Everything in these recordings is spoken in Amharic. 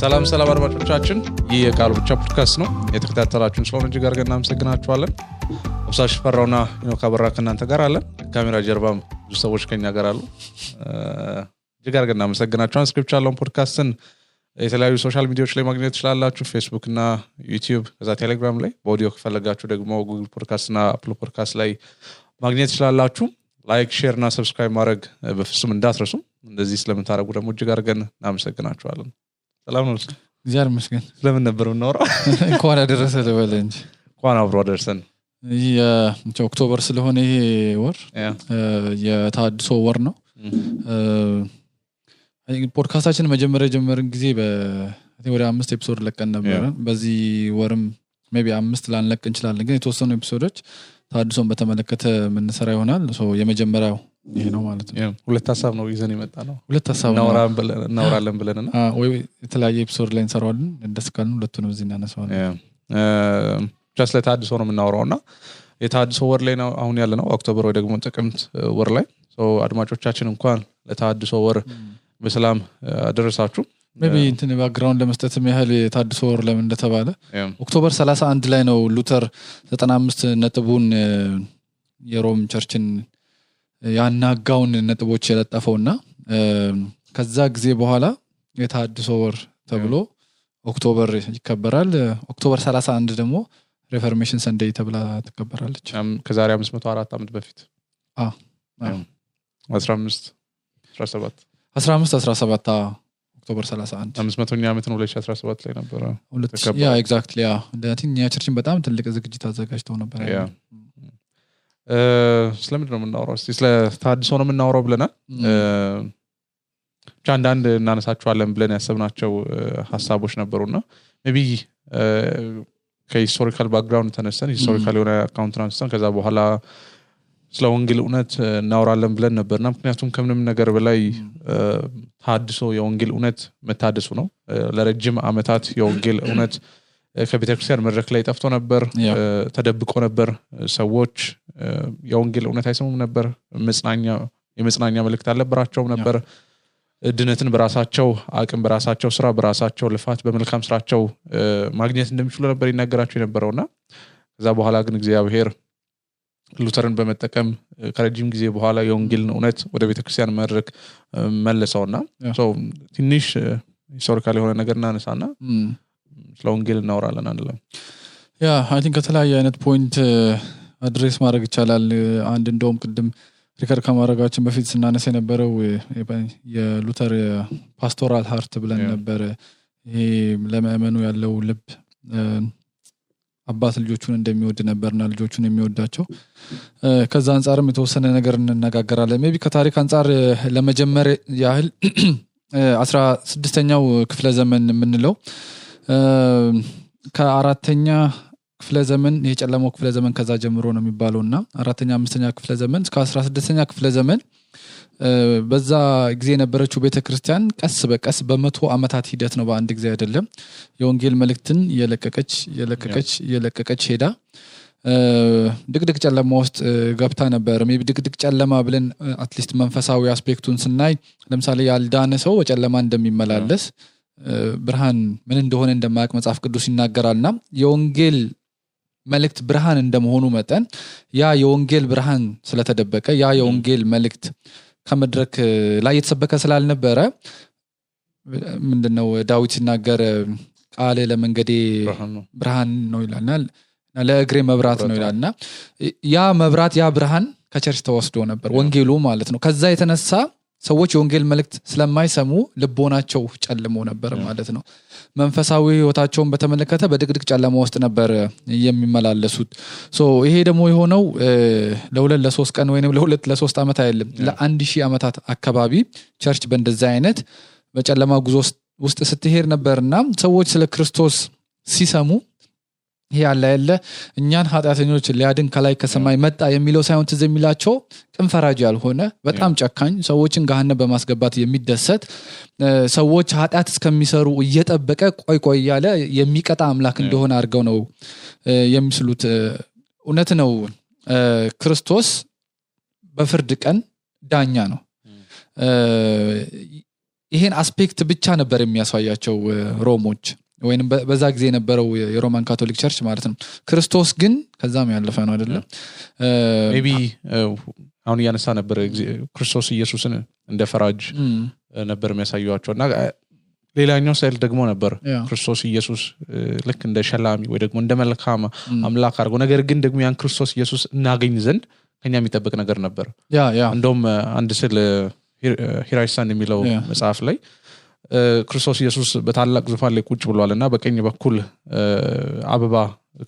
ሰላም ሰላም አድማጮቻችን፣ ይህ የቃሉ ብቻ ፖድካስት ነው። የተከታተላችሁን ስለሆነ እጅግ አድርገን እናመሰግናችኋለን። አብሳሽ ፈራውና ኖክ ከእናንተ ጋር አለን። ካሜራ ጀርባም ብዙ ሰዎች ከኛ ጋር አሉ። እጅግ አድርገን እናመሰግናችኋለን። ስክሪፕት ያለውን ፖድካስትን የተለያዩ social media ዎች ላይ ማግኘት ትችላላችሁ። ፌስቡክ እና ዩቲዩብ፣ ከዛ ቴሌግራም ላይ በኦዲዮ ከፈለጋችሁ ደግሞ Google Podcast እና Apple Podcast ላይ ማግኘት ትችላላችሁ። like፣ share እና subscribe ማድረግ በፍጹም እንዳትረሱ። እንደዚህ ስለምታደርጉ ደግሞ እጅግ አድርገን እናመሰግናችኋለን። ሰላም ነው። እግዚአብሔር ይመስገን። ስለምን ነበር የምናወራው? እንኳን ያደረሰ ልበል እንጂ እንኳን አብሮ የ- October ስለሆነ ይሄ ወር የታድሶ ወር ነው። ፖድካስታችን መጀመሪያ የጀመርን ጊዜ ወደ አምስት episode ለቀን ነበረ። በዚህ ወርም be አምስት ላንለቅ እንችላለን፣ ግን የተወሰኑ episode ኦች ታድሶን በተመለከተ የምንሰራ ይሆናል። የመጀመሪያው ይሄ ነው ማለት ነው። ሁለት ሀሳብ ነው ይዘን የመጣነው። ሁለት ሀሳብ እናወራለን ብለን- እና ወይ የተለያየ episode ላይ እንሰራዋለን። ደስ ካልን ሁለቱንም እዚህ እናነሳዋለን። ስለ ታድሶ ነው የምናወራው እና የታድሶ ወር ላይ ነው አሁን ያለነው October ወይ ደግሞ ጥቅምት ወር ላይ አድማጮቻችን እንኳን ለታድሶ ወር በሰላም አደረሳችሁ ቢ እንትን background ለመስጠትም ያህል የታድሶ ወር ለምን እንደተባለ October 31 ላይ ነው ሉተር 95 ነጥቡን የሮም church ን ያናጋውን ነጥቦች የለጠፈው እና እ፣ ከዛ ጊዜ በኋላ የታድሶ ወር ተብሎ October ይከበራል። October 31 ደግሞ Reformation Sunday ተብላ ትከበራለች። ከዛሬ 504 ዓመት በፊት አ፣ አ። 15 17 15 17 አ፣ October 31 500ኛ ዓመት ነው 2017 ላይ ነበረ exactly yeah church ን በጣም ትልቅ ዝግጅት አዘጋጅተው ነበር። ስለምንድን ነው የምናወራው? እስኪ ስለ ታድሶ ነው የምናወራው ብለናል። ብቻ አንዳንድ እናነሳቸዋለን ብለን ያሰብናቸው ሀሳቦች ነበሩና ቢ ከ historical background ተነስተን historical የሆነ account ን አንስተን ከዛ በኋላ ስለ ወንጌል እውነት እናወራለን ብለን ነበርና ምክንያቱም ከምንም ነገር በላይ ታድሶ የወንጌል እውነት መታደሱ ነው። ለረጅም አመታት የወንጌል እውነት ከቤተክርስቲያን መድረክ ላይ ጠፍቶ ነበር ተደብቆ ነበር። ሰዎች የወንጌል እውነት አይሰሙም ነበር። መጽናኛ የመጽናኛ መልእክት አልነበራቸውም ነበር። ድነትን በራሳቸው አቅም በራሳቸው ስራ በራሳቸው ልፋት በመልካም ስራቸው ማግኘት እንደሚችሉ ነበር ይነገራቸው የነበረውና ከዛ በኋላ ግን እግዚአብሔር ሉተርን በመጠቀም ከረጅም ጊዜ በኋላ የወንጌልን እውነት ወደ ቤተክርስቲያን መድረክ መለሰውና ትንሽ historical የሆነ ነገር እናነሳና ስለ ወንጌል እናወራለን ላይ yeah I think ከተለያየ አይነት point address ማድረግ ይቻላል። አንድ እንደውም ቅድም record ከማድረጋችን በፊት ስናነሳ የነበረው የሉተር pastoral heart ብለን ነበረ። ይሄ ለምእመኑ ያለው ልብ አባት ልጆቹን እንደሚወድ ነበርና ልጆቹን የሚወዳቸው ከዛ አንጻርም የተወሰነ ነገር እንነጋገራለን። ቢ ከታሪክ አንጻር ለመጀመር ያህል አስራ ስድስተኛው ክፍለ ዘመን የምንለው ከአራተኛ ክፍለ ዘመን የጨለማው ክፍለ ዘመን ከዛ ጀምሮ ነው የሚባለው እና አራተኛ አምስተኛ ክፍለ ዘመን እስከ አስራ ስድስተኛ ክፍለ ዘመን በዛ ጊዜ የነበረችው ቤተ ክርስቲያን ቀስ በቀስ በመቶ ዓመታት ሂደት ነው በአንድ ጊዜ አይደለም። የወንጌል መልእክትን እየለቀቀች እየለቀቀች እየለቀቀች ሄዳ ድቅድቅ ጨለማ ውስጥ ገብታ ነበር። ቢ ድቅድቅ ጨለማ ብለን at least መንፈሳዊ aspect ኡን ስናይ ለምሳሌ ያልዳነ ሰው በጨለማ እንደሚመላለስ ብርሃን ምን እንደሆነ እንደማያውቅ መጽሐፍ ቅዱስ ይናገራል እና የወንጌል መልእክት ብርሃን እንደመሆኑ መጠን ያ የወንጌል ብርሃን ስለተደበቀ ያ የወንጌል መልእክት ከመድረክ ላይ የተሰበከ ስላልነበረ ምንድነው ዳዊት ሲናገር ቃል ለመንገዴ ብርሃን ነው. ብርሃን ነው ይላልና ለእግሬ መብራት ነው ይላልና ያ መብራት ያ ብርሃን ከቸርች ተወስዶ ነበር ወንጌሉ ማለት ነው። ከዛ የተነሳ ሰዎች የወንጌል መልእክት ስለማይሰሙ ልቦናቸው ጨልሞ ነበር ማለት ነው። መንፈሳዊ ህይወታቸውን በተመለከተ በድቅድቅ ጨለማ ውስጥ ነበር የሚመላለሱት። ይሄ ደግሞ የሆነው ለሁለት ለሶስት ቀን ወይም ለሁለት ለሶስት ዓመት አይደለም ለአንድ ሺህ ዓመታት አካባቢ church በእንደዚ አይነት በጨለማ ጉዞ ውስጥ- ስትሄድ ነበርና ሰዎች ስለ ክርስቶስ ሲሰሙ ይሄ ያለ ያለ እኛን ኃጢአተኞች ሊያድን ከላይ ከሰማይ መጣ የሚለው ሳይሆን ትዝ የሚላቸው ቅን ፈራጅ ያልሆነ በጣም ጨካኝ ሰዎችን ገሃነም በማስገባት የሚደሰት ሰዎች ኃጢአት እስከሚሰሩ እየጠበቀ ቆይ ቆይ እያለ የሚቀጣ አምላክ እንደሆነ አድርገው ነው የሚስሉት። እውነት ነው። ክርስቶስ በፍርድ ቀን ዳኛ ነው። ይሄን aspect ብቻ ነበር የሚያሳያቸው ሮሞች ወይም በዛ ጊዜ የነበረው የ Roman Catholic Church ማለት ነው። ክርስቶስ ግን ከዛም ያለፈ ነው አይደለም ቢ አሁን እያነሳ ነበር ክርስቶስ ኢየሱስን እንደ ፈራጅ ነበር የሚያሳዩቸው እና ሌላኛው ስዕል ደግሞ ነበር ክርስቶስ ኢየሱስ ልክ እንደ ሸላሚ ወይ ደግሞ እንደ መልካም አምላክ አድርጎ ነገር ግን ደግሞ ያን ክርስቶስ ኢየሱስ እናገኝ ዘንድ ከኛ የሚጠበቅ ነገር ነበር። እንደውም አንድ ስል ሂራይሳን የሚለው መጽሐፍ ላይ ክርስቶስ ኢየሱስ በታላቅ ዙፋን ላይ ቁጭ ብሏል እና በቀኝ በኩል አበባ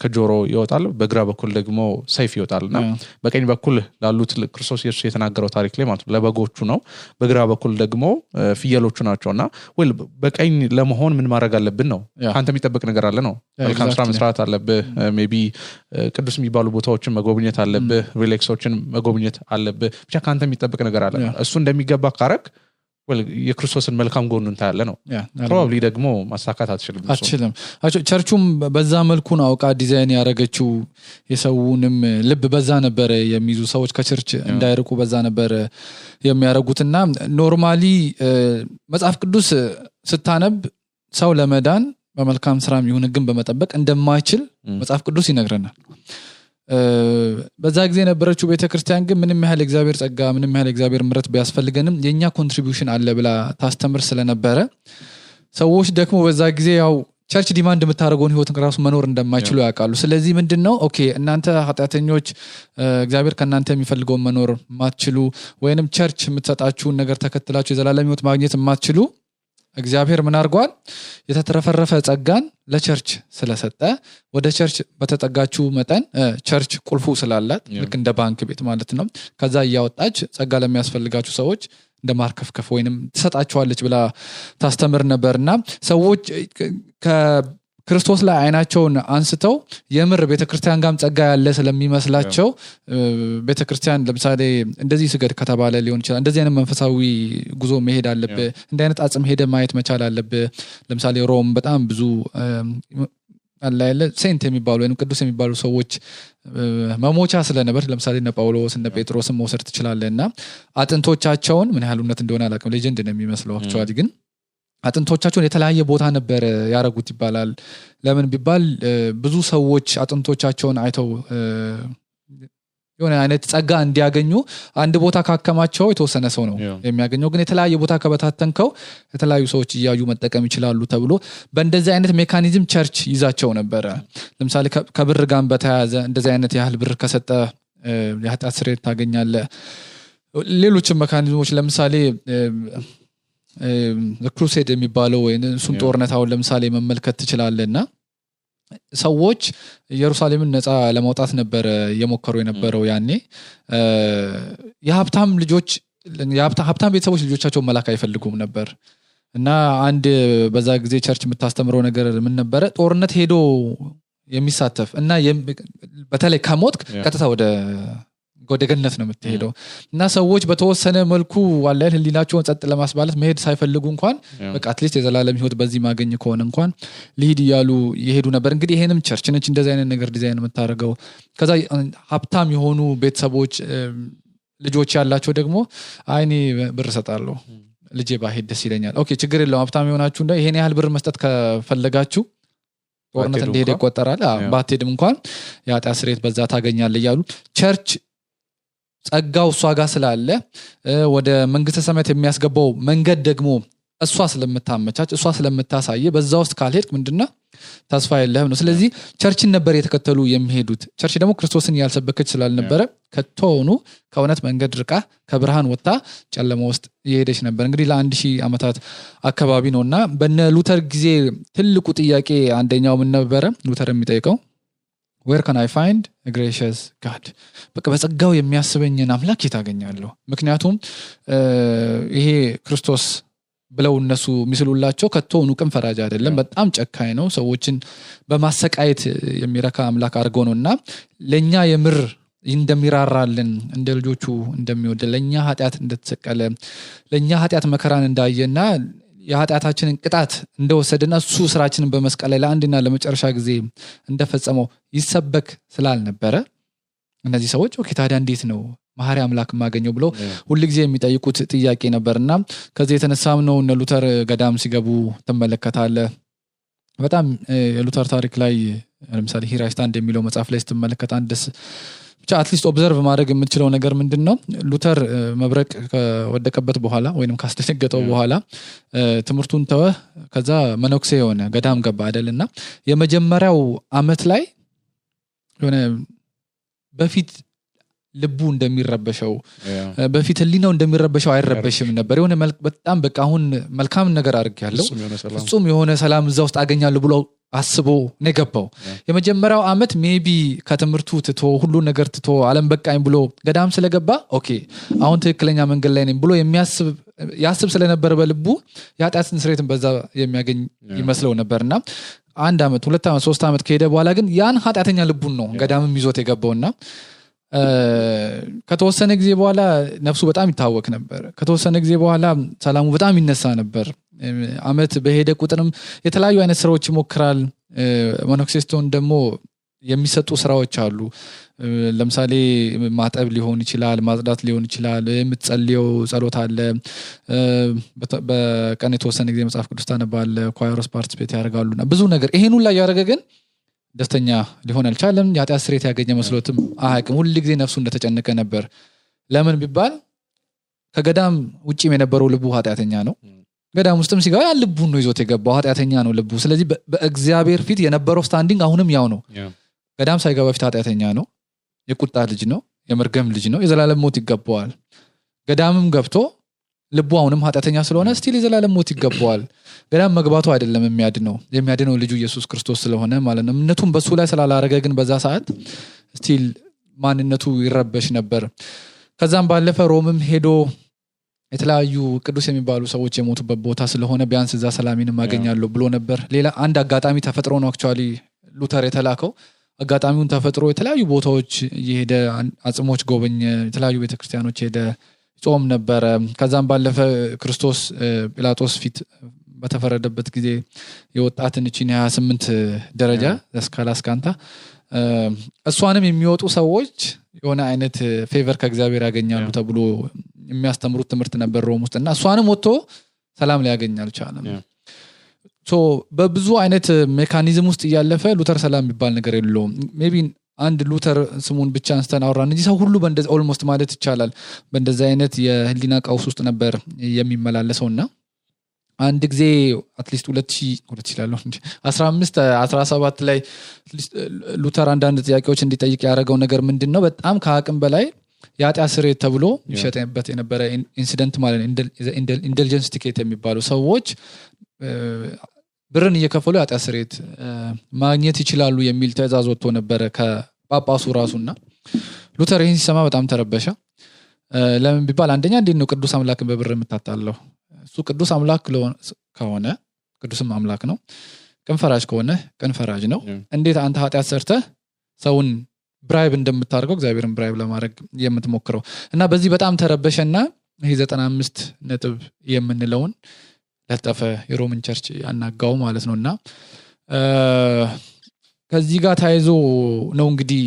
ከጆሮ ይወጣል በግራ በኩል ደግሞ ሰይፍ ይወጣል እና በቀኝ በኩል ላሉት ክርስቶስ ኢየሱስ የተናገረው ታሪክ ላይ ማለት ነው። ለበጎቹ ነው በግራ በኩል ደግሞ ፍየሎቹ ናቸው እና ወይ በቀኝ ለመሆን ምን ማድረግ አለብን ነው? ከአንተ የሚጠበቅ ነገር አለ ነው? መልካም ስራ መስራት አለብህ maybe ቅዱስ የሚባሉ ቦታዎችን መጎብኘት አለብህ relics ኦችን መጎብኘት አለብህ። ብቻ ከአንተ የሚጠበቅ ነገር አለ። እሱ እንደሚገባ ካረክ የክርስቶስን መልካም ጎኑ እንታያለ ነው? probably ደግሞ ማሳካት አትችልም አትችልም። ቸርቹም በዛ መልኩ ነው አውቃ ዲዛይን ያደረገችው። የሰውንም ልብ በዛ ነበረ የሚይዙ ሰዎች ከ church እንዳይርቁ በዛ ነበረ የሚያደርጉትና normally መጽሐፍ ቅዱስ ስታነብ ሰው ለመዳን በመልካም ስራም ይሁን ህግን በመጠበቅ እንደማይችል ም። መጽሐፍ ቅዱስ ይነግረናል በዛ ጊዜ የነበረችው ቤተክርስቲያን ግን ምንም ያህል እግዚአብሔር ጸጋ ምንም ያህል እግዚአብሔር ምህረት ቢያስፈልገንም የእኛ contribution አለ ብላ ታስተምር ስለነበረ ሰዎች ደግሞ በዛ ጊዜ ያው church demand የምታደርገውን ህይወትን ራሱ መኖር እንደማይችሉ ያውቃሉ። ስለዚህ ምንድን ነው okay እናንተ ኃጢአተኞች እግዚአብሔር ከእናንተ የሚፈልገውን መኖር የማትችሉ ወይንም church የምትሰጣችሁን ነገር ተከትላችሁ የዘላለም ህይወት ማግኘት የማትችሉ እግዚአብሔር ምን አድርጓል የተትረፈረፈ ጸጋን ለ church ስለሰጠ ወደ church በተጠጋችሁ መጠን church ቁልፉ ስላላት. ልክ እንደ ባንክ ቤት ማለት ነው ከዛ እያወጣች ጸጋ ለሚያስፈልጋችሁ ሰዎች እንደ ማርከፍከፍ ወይንም ትሰጣቸዋለች ብላ ታስተምር ነበር እና ሰዎች ከክርስቶስ ላይ አይናቸውን አንስተው የምር ቤተክርስቲያን ጋም ጸጋ ያለ ስለሚመስላቸው ቤተክርስቲያን ለምሳሌ እንደዚህ ስገድ ከተባለ ሊሆን ይችላል። እንደዚህ አይነት መንፈሳዊ ጉዞ መሄድ አለብህ። እንዲህ አይነት አጽም ሄደ ማየት መቻል አለብህ። ለምሳሌ ሮም በጣም ብዙ እም፣ አለ ያለ ሴንት የሚባሉ ወይም ቅዱስ የሚባሉ ሰዎች መሞቻ ስለነበር ለምሳሌ እነ ጳውሎስ እነ ጴጥሮስን መውሰድ ትችላለህ። እና አጥንቶቻቸውን ምን ያህል እውነት እንደሆነ አላውቅም። legend ነው የሚመስለው actually ግን አጥንቶቻቸውን የተለያየ ቦታ ነበር ያረጉት ይባላል። ለምን ቢባል ብዙ ሰዎች አጥንቶቻቸውን አይተው የሆነ አይነት ጸጋ እንዲያገኙ አንድ ቦታ ካከማቸው የተወሰነ ሰው ነው. የሚያገኘው። ግን የተለያየ ቦታ ከበታተንከው የተለያዩ ሰዎች እያዩ መጠቀም ይችላሉ ተብሎ በእንደዚህ አይነት mechanism church ይዛቸው ነበረ። ለምሳሌ ከብር ጋር በተያያዘ እንደዚህ አይነት ያህል ብር ከሰጠ የኃጢአት ስርየት ታገኛለህ ሌሎችም mechanism ኦች ለምሳሌ crusade የሚባለው ወይ እሱን. ጦርነት አሁን ለምሳሌ መመልከት ትችላለህ እና ሰዎች ኢየሩሳሌምን ነፃ ለማውጣት ነበረ እየሞከሩ የነበረው ያኔ የሀብታም ልጆች ሀብታም ቤተሰቦች ልጆቻቸውን መላክ አይፈልጉም ነበር እና አንድ በዛ ጊዜ church የምታስተምረው ነገር ምን ነበረ ጦርነት ሄዶ የሚሳተፍ እና በተለይ Yeah. ቀጥታ ወደ ወደ ገነት ነው የምትሄደው እና ሰዎች በተወሰነ መልኩ ዋላይል ህሊናቸውን ጸጥ ለማስባለት መሄድ ሳይፈልጉ እንኳን. በቃ at least የዘላለም ህይወት በዚህ ማገኝ ከሆነ እንኳን ሊሂድ እያሉ የሄዱ ነበር እንግዲህ ይሄንም church ነች እንደዚህ አይነት ነገር ዲዛይን የምታደርገው ከዛ ሀብታም የሆኑ ቤተሰቦች ልጆች ያላቸው ደግሞ አይ እኔ ብር እሰጣለሁ ልጄ ባይሄድ ደስ ይለኛል okay ችግር የለውም ሀብታም የሆናችሁ እንደ ይሄን ያህል ብር መስጠት ከፈለጋችሁ ጦርነት እንደሄደ? ይቆጠራል. ባትሄድም እንኳን የኃጢአት ስርየት በዛ ታገኛለህ እያሉ church ጸጋው እሷ ጋር ስላለ ወደ መንግስተ ሰማያት የሚያስገባው መንገድ ደግሞ እሷ ስለምታመቻች እሷ ስለምታሳይህ በዛ ውስጥ ካልሄድክ ምንድና ተስፋ የለህም ነው። ስለዚህ church ን ነበር የተከተሉ የሚሄዱት። church ደግሞ ክርስቶስን ያልሰበከች ስላልነበረ ከቶውኑ ከእውነት መንገድ ርቃ ከብርሃን ወጥታ ጨለማ ውስጥ እየሄደች ነበር። እንግዲህ ለአንድ ሺህ ዓመታት አካባቢ ነው እና በነ ሉተር ጊዜ ትልቁ ጥያቄ አንደኛው ምን ነበረ? ሉተር የሚጠይቀው where can I find gracious God በቃ በጸጋው የሚያስበኝን አምላክ የት አገኛለሁ? ምክንያቱም ይሄ ክርስቶስ ብለው እነሱ የሚስሉላቸው ከቶውኑ ቅን ፈራጅ አይደለም። በጣም ጨካኝ ነው። ሰዎችን በማሰቃየት የሚረካ አምላክ አድርገው ነው እና ለእኛ የምር እንደሚራራልን እንደ ልጆቹ እንደሚወድ ለእኛ ኃጢአት እንደተሰቀለ ለእኛ ኃጢአት መከራን እንዳየና የኃጢአታችንን ቅጣት እንደወሰደና እሱ ስራችንን በመስቀል ላይ ለአንድና ለመጨረሻ ጊዜ እንደፈጸመው ይሰበክ ስላልነበረ እነዚህ ሰዎች okay ታዲያ እንዴት ነው መሃሪ አምላክ የማገኘው ብለው ሁልጊዜ የሚጠይቁት ጥያቄ ነበር እና ከዚህ የተነሳም ነው እነ ሉተር ገዳም ሲገቡ ትመለከታለህ በጣም የሉተር ታሪክ ላይ ለምሳሌ Here I Stand የሚለው መጽሐፍ ላይ ስትመለከት አንድ ብቻ at least observe ማድረግ የምትችለው ነገር ምንድን ነው ሉተር መብረቅ ከወደቀበት በኋላ ወይም ካስደነገጠው በኋላ ትምህርቱን ተወ ከዛ መነኩሴ የሆነ ገዳም ገባ አይደል? እና የመጀመሪያው አመት ላይ የሆነ በፊት ልቡ እንደሚረበሸው በፊት ህሊናው እንደሚረበሸው አይረበሽም ነበር። የሆነ በጣም በቃ አሁን መልካም ነገር አድርግ ያለው ፍጹም የሆነ ሰላም. ፍጹም የሆነ ሰላም እዛ ውስጥ አገኛለሁ ብሎ አስቦ ነው የገባው። የመጀመሪያው አመት maybe ከትምህርቱ ትቶ ሁሉን ነገር ትቶ አለም በቃኝ ብሎ ገዳም ስለገባ okay አሁን ትክክለኛ መንገድ ላይ ነኝ ብሎ የሚያስብ ያስብ ስለነበረ በልቡ የኃጢአትን ስርየትን በዛ የሚያገኝ ይመስለው ነበር እና አንድ አመት ሁለት ዓመት ሶስት ዓመት ከሄደ በኋላ ግን ያን ኃጢአተኛ ልቡን ነው ገዳምም ይዞት የገባውና ከተወሰነ ጊዜ በኋላ ነፍሱ በጣም ይታወክ ነበር። ከተወሰነ ጊዜ በኋላ ሰላሙ በጣም ይነሳ ነበር አመት በሄደ ቁጥርም የተለያዩ አይነት ስራዎች ይሞክራል። ስትሆን ደግሞ የሚሰጡ ስራዎች አሉ። ለምሳሌ ማጠብ ሊሆን ይችላል ማጽዳት ሊሆን ይችላል የምትጸልየው ጸሎት አለ። በቀን የተወሰነ ጊዜ መጽሐፍ ቅዱስ ታነባለ ኳይሮስ ፓርቲስፔት ያደርጋሉና ብዙ ነገር ይሄን ሁላ እያደረገ ግን ደስተኛ ሊሆን አልቻለም። የኃጢአት ስሬት ያገኘ መስሎትም አያውቅም። ሁል ጊዜ ነፍሱ እንደተጨነቀ ነበር። ለምን ቢባል ከገዳም ውጭም የነበረው ልቡ ኃጢአተኛ ነው ገዳም ውስጥም ሲገባ ያን ልቡን ነው ይዞት የገባው ኃጢአተኛ ነው ልቡ። ስለዚህ በእግዚአብሔር ፊት የነበረው standing አሁንም ያው ነው። ገዳም ሳይገባ በፊት ኃጢአተኛ ነው የቁጣ ልጅ ነው የመርገም ልጅ ነው የዘላለም ሞት ይገባዋል። ገዳምም ገብቶ ልቡ አሁንም ኃጢአተኛ ስለሆነ still የዘላለም ሞት ይገባዋል። ገዳም መግባቱ አይደለም የሚያድነው የሚያድነው ልጁ ኢየሱስ ክርስቶስ ስለሆነ ማለት ነው። እምነቱን በሱ ላይ ስላላረገ ግን በዛ ሰዓት still ማንነቱ ይረበሽ ነበር። ከዛም ባለፈ ሮምም ሄዶ የተለያዩ ቅዱስ የሚባሉ ሰዎች የሞቱበት ቦታ ስለሆነ ቢያንስ እዛ ሰላሜንም አገኛለሁ ብሎ ነበር። ሌላ አንድ አጋጣሚ ተፈጥሮ ነው actually ሉተር የተላከው። አጋጣሚውን ተፈጥሮ የተለያዩ ቦታዎች እየሄደ አን- አጽሞች ጎበኘ የተለያዩ ቤተክርስቲያኖች ሄደ ጾም ነበረ። ከዛም ባለፈ ክርስቶስ ጲላጦስ ፊት በተፈረደበት ጊዜ የወጣትን እቺን የሀያ ስምንት ደረጃ Scala Sancta እ፣ እሷንም የሚወጡ ሰዎች የሆነ አይነት favor ከእግዚአብሔር ያገኛሉ ተብሎ የሚያስተምሩት ትምህርት ነበር ሮም ውስጥ እና እሷንም ወጥቶ ሰላም ሊያገኝ አልቻለም። በብዙ አይነት mechanism ውስጥ እያለፈ ሉተር ሰላም የሚባል ነገር የለውም። maybe አንድ ሉተር ስሙን ብቻ አንስተን አወራን እንጂ ሰው ሁሉ almost ማለት ይቻላል በእንደዚህ አይነት የህሊና ቀውስ ውስጥ ነበር የሚመላለሰው እና አንድ ጊዜ at least ሁለት ሁለት እንጂ አስራ አምስት አስራ ሰባት ላይ ሉተር አንዳንድ ጥያቄዎች እንዲጠይቅ ያደረገው ነገር ምንድን ነው በጣም ከአቅም በላይ የኃጢአት ስርየት ተብሎ ይሸጥበት የነበረ incident ማለት indulgence ticket የሚባሉ ሰዎች ብርን እየከፈሉ ስርየት እ፣ ማግኘት ይችላሉ የሚል ትእዛዝ ወጥቶ ነበረ ከጳጳሱ ራሱና ሉተር ይህን ሲሰማ በጣም ተረበሸ። ለምን ቢባል አንደኛ እንዴት ነው ቅዱስ አምላክን በብር የምታታለው እሱ ቅዱስ አምላክ ከሆነ ቅዱስም አምላክ ነው። ቅን ፈራጅ ከሆነ ቅን ፈራጅ ነው. እንዴት አንተ ኃጢአት ሰርተህ ሰውን bribe እንደምታደርገው እግዚአብሔርን bribe ለማድረግ የምትሞክረው እና በዚህ በጣም ተረበሸና ይህ ዘጠና አምስት ነጥብ የምንለውን ለጠፈ የሮምን church ያናጋው ማለት ነው እና ከዚህ ጋር ተያይዞ ነው እንግዲህ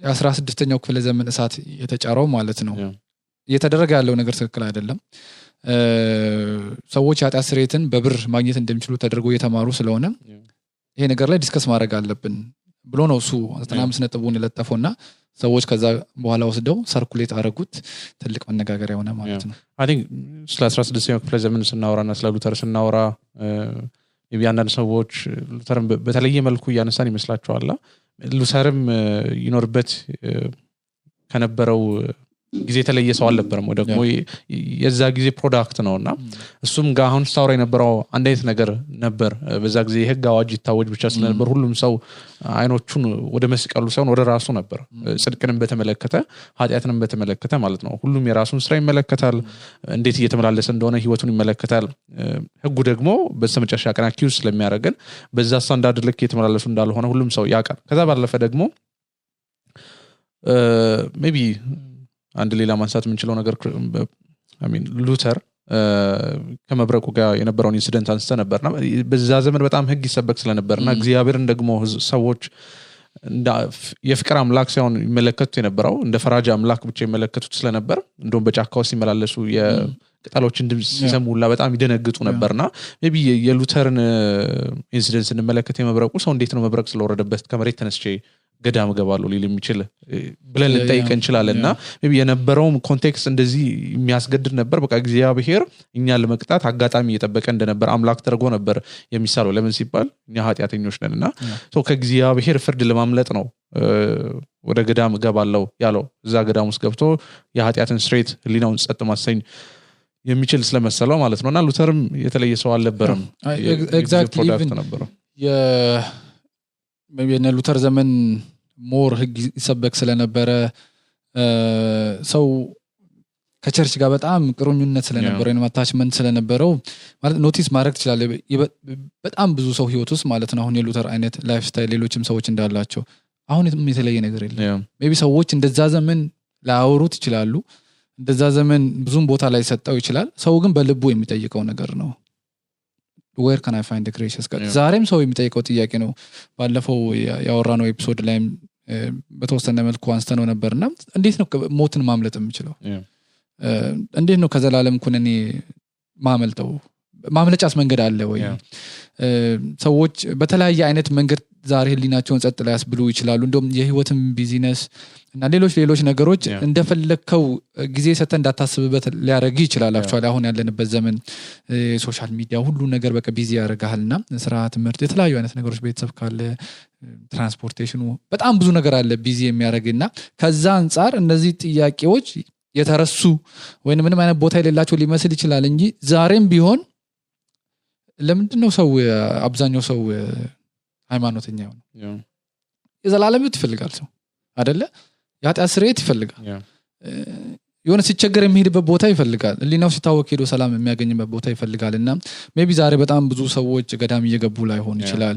የአስራ ስድስተኛው ክፍለ ዘመን እሳት የተጫረው ማለት ነው. እየተደረገ ያለው ነገር ትክክል አይደለም ሰዎች የኃጢአት ስርየትን በብር ማግኘት እንደሚችሉ ተደርጎ እየተማሩ ስለሆነ. ይሄ ነገር ላይ discuss ማድረግ አለብን ብሎ ነው እሱ ዘጠና አምስት ነጥቡን የለጠፈው ሰዎች ከዛ በኋላ ወስደው circulate አደረጉት። ትልቅ መነጋገሪያ ሆነ ማለት ነው። think ስለ አስራ ስድስተኛው ክፍለ ዘመን ስናወራ እና ስለ ሉተር ስናወራ አንዳንድ ሰዎች ሉተርን በተለየ መልኩ እያነሳን ይመስላቸዋል ሉተርም ይኖርበት ከነበረው ጊዜ የተለየ ሰው አልነበረም ወይ ደግሞ የዛ ጊዜ product ነው እና እሱም ጋር አሁን ስታወራ የነበረው አንድ አይነት ነገር ነበር። በዛ ጊዜ የህግ አዋጅ ይታወጅ ብቻ ስለነበር ሁሉም ሰው አይኖቹን ወደ መስቀሉ ሳይሆን ወደ ራሱ ነበር። ጽድቅንም በተመለከተ ኃጢአትንም በተመለከተ ማለት ነው። ሁሉም የራሱን ስራ ይመለከታል። እንዴት እየተመላለሰ እንደሆነ ህይወቱን ይመለከታል። ህጉ ደግሞ በስተመጨረሻ ቀን accuse ስለሚያደርገን በዛ ስታንዳርድ ልክ እየተመላለሱ እንዳልሆነ ሁሉም ሰው ያውቃል። ከዛ ባለፈ ደግሞ maybe አንድ ሌላ ማንሳት የምንችለው ነገር ሉተር ከመብረቁ ጋር የነበረውን incident አንስተ ነበርና በዛ ዘመን በጣም ህግ ይሰበክ ስለነበር እና እግዚአብሔርን ደግሞ ሰዎች የፍቅር አምላክ ሳይሆን ይመለከቱት የነበረው እንደ ፈራጅ አምላክ ብቻ ይመለከቱት ስለነበር እንደውም በጫካ ውስጥ ሲመላለሱ የቅጠሎችን ድምፅ ሲሰሙ ሁላ በጣም ይደነግጡ ነበርና maybe የሉተርን incident ስንመለከት የመብረቁ ሰው እንዴት ነው መብረቅ ስለወረደበት ከመሬት ተነስቼ ገዳም እገባለሁ ሊል የሚችል ብለን ልንጠይቅ እንችላለን። እና የነበረውም context እንደዚህ የሚያስገድድ ነበር። በቃ እግዚአብሔር እኛን ለመቅጣት አጋጣሚ እየጠበቀ እንደነበር አምላክ ተደርጎ ነበር የሚሳለው ለምን ሲባል እኛ ኃጢአተኞች ነን። እና ከእግዚአብሔር ፍርድ ለማምለጥ ነው ወደ ገዳም እገባለው ያለው። እዛ ገዳም ውስጥ ገብቶ የኃጢአትን ስርየት ህሊናውን ጸጥ ማሰኘት የሚችል ስለመሰለው ማለት ነው። እና ሉተርም የተለየ ሰው አልነበረም። product ነበረው የነ ሉተር ዘመን more ህግ ይሰበክ ስለነበረ ሰው ከ church ጋር በጣም ቁርኝነት ስለነበረ ወይም attachment ስለነበረው ማለት notice ማድረግ ትችላለ በጣም ብዙ ሰው ህይወት ውስጥ ማለት ነው አሁን የሉተር አይነት lifestyle ሌሎችም ሰዎች እንዳላቸው አሁን የተለየ ነገር የለም። maybe ሰዎች እንደዛ ዘመን ላያወሩት ይችላሉ እንደዛ ዘመን ብዙም ቦታ ላይ ላይሰጠው ይችላል። ሰው ግን በልቡ የሚጠይቀው ነገር ነው where can find gracious ዛሬም ሰው የሚጠይቀው ጥያቄ ነው። ባለፈው ያወራነው episode ላይም በተወሰነ መልኩ አንስተነው ነበርና እንዴት ነው ሞትን ማምለጥ የምችለው? እንዴት ነው ከዘላለም ኩነኔ ማመልጠው? ማምለጫስ መንገድ አለ ወይ? ሰዎች በተለያየ አይነት መንገድ ዛሬ ህሊናቸውን ጸጥ ላያስብሉ ይችላሉ። እንዲሁም የህይወትን busyness እና ሌሎች ሌሎች ነገሮች እንደፈለግከው ጊዜ ሰተ እንዳታስብበት ሊያደረግ ይችላል actually አሁን ያለንበት ዘመን social media ሁሉ ነገር በቃ busy ያደርግሃል እና ስራ ትምህርት የተለያዩ አይነት ነገሮች ቤተሰብ ካለ transportation ኑ በጣም ብዙ ነገር አለ busy የሚያደርግ እና ከዛ አንጻር እነዚህ ጥያቄዎች የተረሱ ወይም ምንም አይነት ቦታ የሌላቸው ሊመስል ይችላል እንጂ ዛሬም ቢሆን ለምንድን ነው ሰው አብዛኛው ሰው ሃይማኖተኛ የሆነ የዘላለም ህይወት ይፈልጋል ሰው አደለ የኃጢአት ስርየት ይፈልጋል። የሆነ ሲቸገር የሚሄድበት ቦታ ይፈልጋል። ህሊናው ሲታወክ ሄዶ ሰላም የሚያገኝበት ቦታ ይፈልጋል። እና maybe ዛሬ በጣም ብዙ ሰዎች ገዳም እየገቡ ላይሆን ይችላል።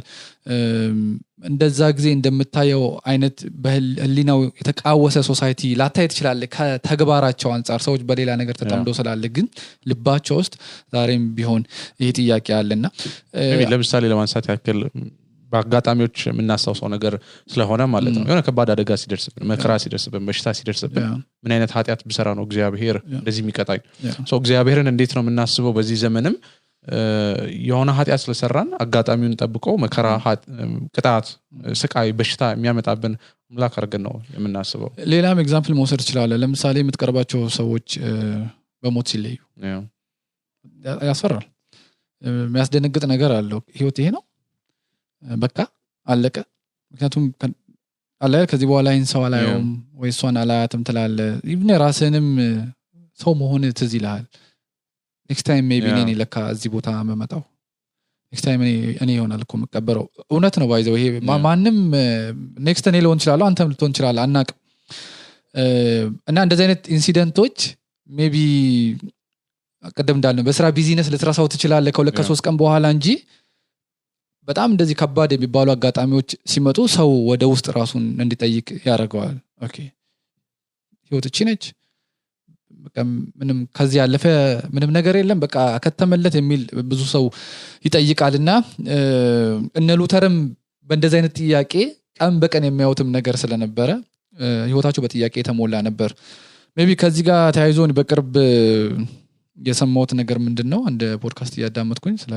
እንደዛ ጊዜ እንደምታየው አይነት በህሊናው የተቃወሰ society ላታይ ትችላለ ከተግባራቸው አንጻር ሰዎች በሌላ ነገር ተጠምዶ ስላለ ግን ልባቸው ውስጥ ዛሬም ቢሆን ይህ ጥያቄ አለና ለምሳሌ ለማንሳት ያክል በአጋጣሚዎች የምናስታውሰው ነገር ስለሆነ ማለት ነው። የሆነ ከባድ አደጋ ሲደርስብን መከራ ሲደርስብን በሽታ ሲደርስብን ምን አይነት ኃጢአት ብሰራ ነው እግዚአብሔር እንደዚህ የሚቀጣኝ? እግዚአብሔርን እንዴት ነው የምናስበው በዚህ ዘመንም? የሆነ ኃጢአት ስለሰራን አጋጣሚውን ጠብቆ መከራ ቅጣት ስቃይ በሽታ የሚያመጣብን አምላክ አድርገን ነው የምናስበው። ሌላም example መውሰድ ትችላለ ለምሳሌ የምትቀርባቸው ሰዎች በሞት ሲለዩ ያስፈራል። የሚያስደነግጥ ነገር አለው። ህይወት ይሄ ነው በቃ አለቀ። ምክንያቱም አለ ከዚህ በኋላ ይህን ሰው አላየውም ወይ እሷን አላያትም ትላለ even ራስህንም ሰው መሆን ትዝ ይልሃል። next time maybe እኔ ለካ እዚህ ቦታ የመጣው next time እኔ ይሆናል እኮ የምቀበረው። እውነት ነው ባይዘው ይሄ ማንም next እኔ ልሆን ይችላለሁ አንተም ልትሆን ይችላል አናቅም። እና እንደዚህ አይነት incident ኦች maybe ቅድም እንዳልነው በስራ busyness ልትረሳው ትችላለ ከሁለት ከሶስት ቀን በኋላ እንጂ በጣም እንደዚህ ከባድ የሚባሉ አጋጣሚዎች ሲመጡ ሰው ወደ ውስጥ ራሱን እንዲጠይቅ ያደርገዋል። okay ህይወት እቺ ነች። ምንም ከዚህ ያለፈ ምንም ነገር የለም። በቃ ከተመለት የሚል ብዙ ሰው ይጠይቃል እና እነ ሉተርም በእንደዚህ አይነት ጥያቄ ቀን በቀን የሚያዩትም ነገር ስለነበረ ህይወታቸው በጥያቄ የተሞላ ነበር። but ከዚህ ጋር ተያይዞ በቅርብ የሰማሁት ነገር ምንድን ነው አንድ ፖድካስት እያዳመጥኩኝ ስለ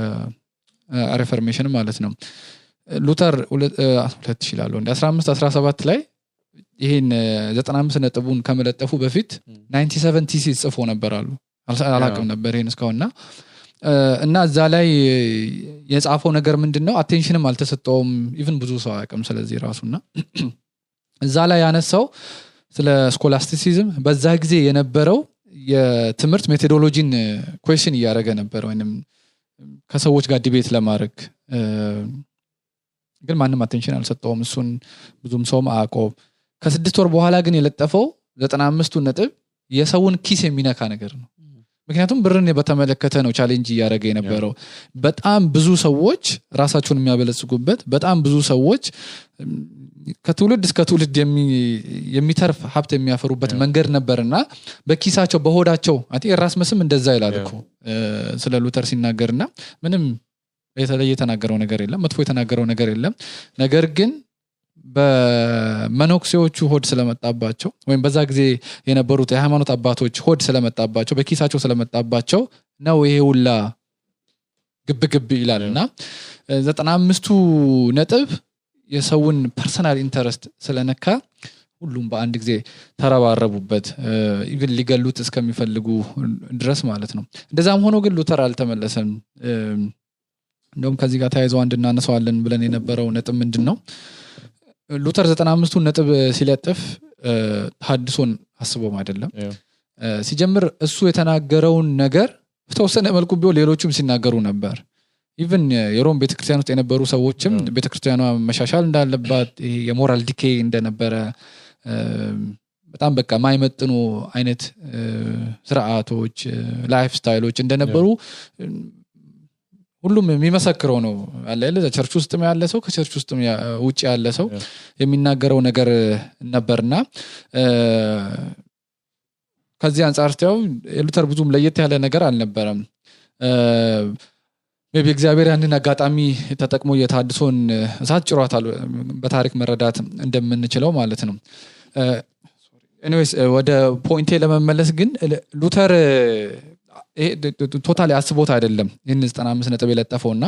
reformation ማለት ነው። ሉተር ሁለት ይችላሉ እንደ 15 17 ላይ ይህን 95 ነጥቡን ከመለጠፉ በፊት 97 thesis ጽፎ ነበር አሉ። አላቅም ነበር ይህን እስካሁንና እና እዛ ላይ የጻፈው ነገር ምንድን ነው attention ም አልተሰጠውም even ብዙ ሰው አያውቅም ስለዚህ ራሱና እዛ ላይ ያነሳው ስለ scholasticism በዛ ጊዜ የነበረው የትምህርት methodology ን question እያደረገ ነበር ወይም ከሰዎች ጋር debate ለማድረግ ግን ማንም attention አልሰጠውም። እሱን ብዙም ሰውም አያውቀውም። ከስድስት ወር በኋላ ግን የለጠፈው ዘጠና አምስቱ ነጥብ የሰውን ኪስ የሚነካ ነገር ነው። ምክንያቱም ብርን በተመለከተ ነው challenge እያደረገ የነበረው። በጣም ብዙ ሰዎች ራሳቸውን የሚያበለጽጉበት በጣም ብዙ ሰዎች ከትውልድ እስከ ትውልድ የሚተርፍ ሀብት የሚያፈሩበት መንገድ ነበርና በኪሳቸው በሆዳቸው ኤራስመስም እንደዛ ይላል እኮ ስለ ሉተር ሲናገርና ምንም የተለየ የተናገረው ነገር የለም መጥፎ የተናገረው ነገር የለም። ነገር ግን በመነኩሴዎቹ ሆድ ስለመጣባቸው ወይም በዛ ጊዜ የነበሩት የሃይማኖት አባቶች ሆድ ስለመጣባቸው በኪሳቸው ስለመጣባቸው ነው ይሄ ሁላ ግብ ግብ ይላል እና ዘጠና አምስቱ ነጥብ የሰውን personal interest ስለነካ ሁሉም በአንድ ጊዜ ተረባረቡበት even ሊገሉት እስከሚፈልጉ ድረስ ማለት ነው። እንደዛም ሆኖ ግን ሉተር አልተመለሰም። እንደውም ከዚህ ጋር ተያይዘው አንድ እናነሰዋለን ብለን የነበረው ነጥብ ምንድን ነው ሉተር ዘጠና አምስቱን ነጥብ ሲለጥፍ ተሀድሶን አስቦም አይደለም። ሲጀምር እሱ የተናገረውን ነገር በተወሰነ መልኩ ቢሆን ሌሎቹም ሲናገሩ ነበር even የሮም ቤተክርስቲያን ውስጥ የነበሩ ሰዎችም ቤተክርስቲያኗ መሻሻል እንዳለባት የ moral decay እንደነበረ በጣም በቃ ማይመጥኑ አይነት ስርዓቶች lifestyle ኦች እንደነበሩ ሁሉም የሚመሰክረው ነው አለ church ውስጥም ያለ ሰው ከ church ውስጥም ውጭ ያለ ሰው የሚናገረው ነገር ነበርና ከዚህ አንጻር ስታየው የሉተር ብዙም ለየት ያለ ነገር አልነበረም but እግዚአብሔር ያንን አጋጣሚ ተጠቅሞ የተሀድሶን እሳት ጭሯታል በታሪክ መረዳት እንደምንችለው ማለት ነው። anyways ወደ point ኤ ለመመለስ ግን ሉተር totally አስቦት አይደለም ይህን ዘጠና አምስት ነጥብ የለጠፈው እና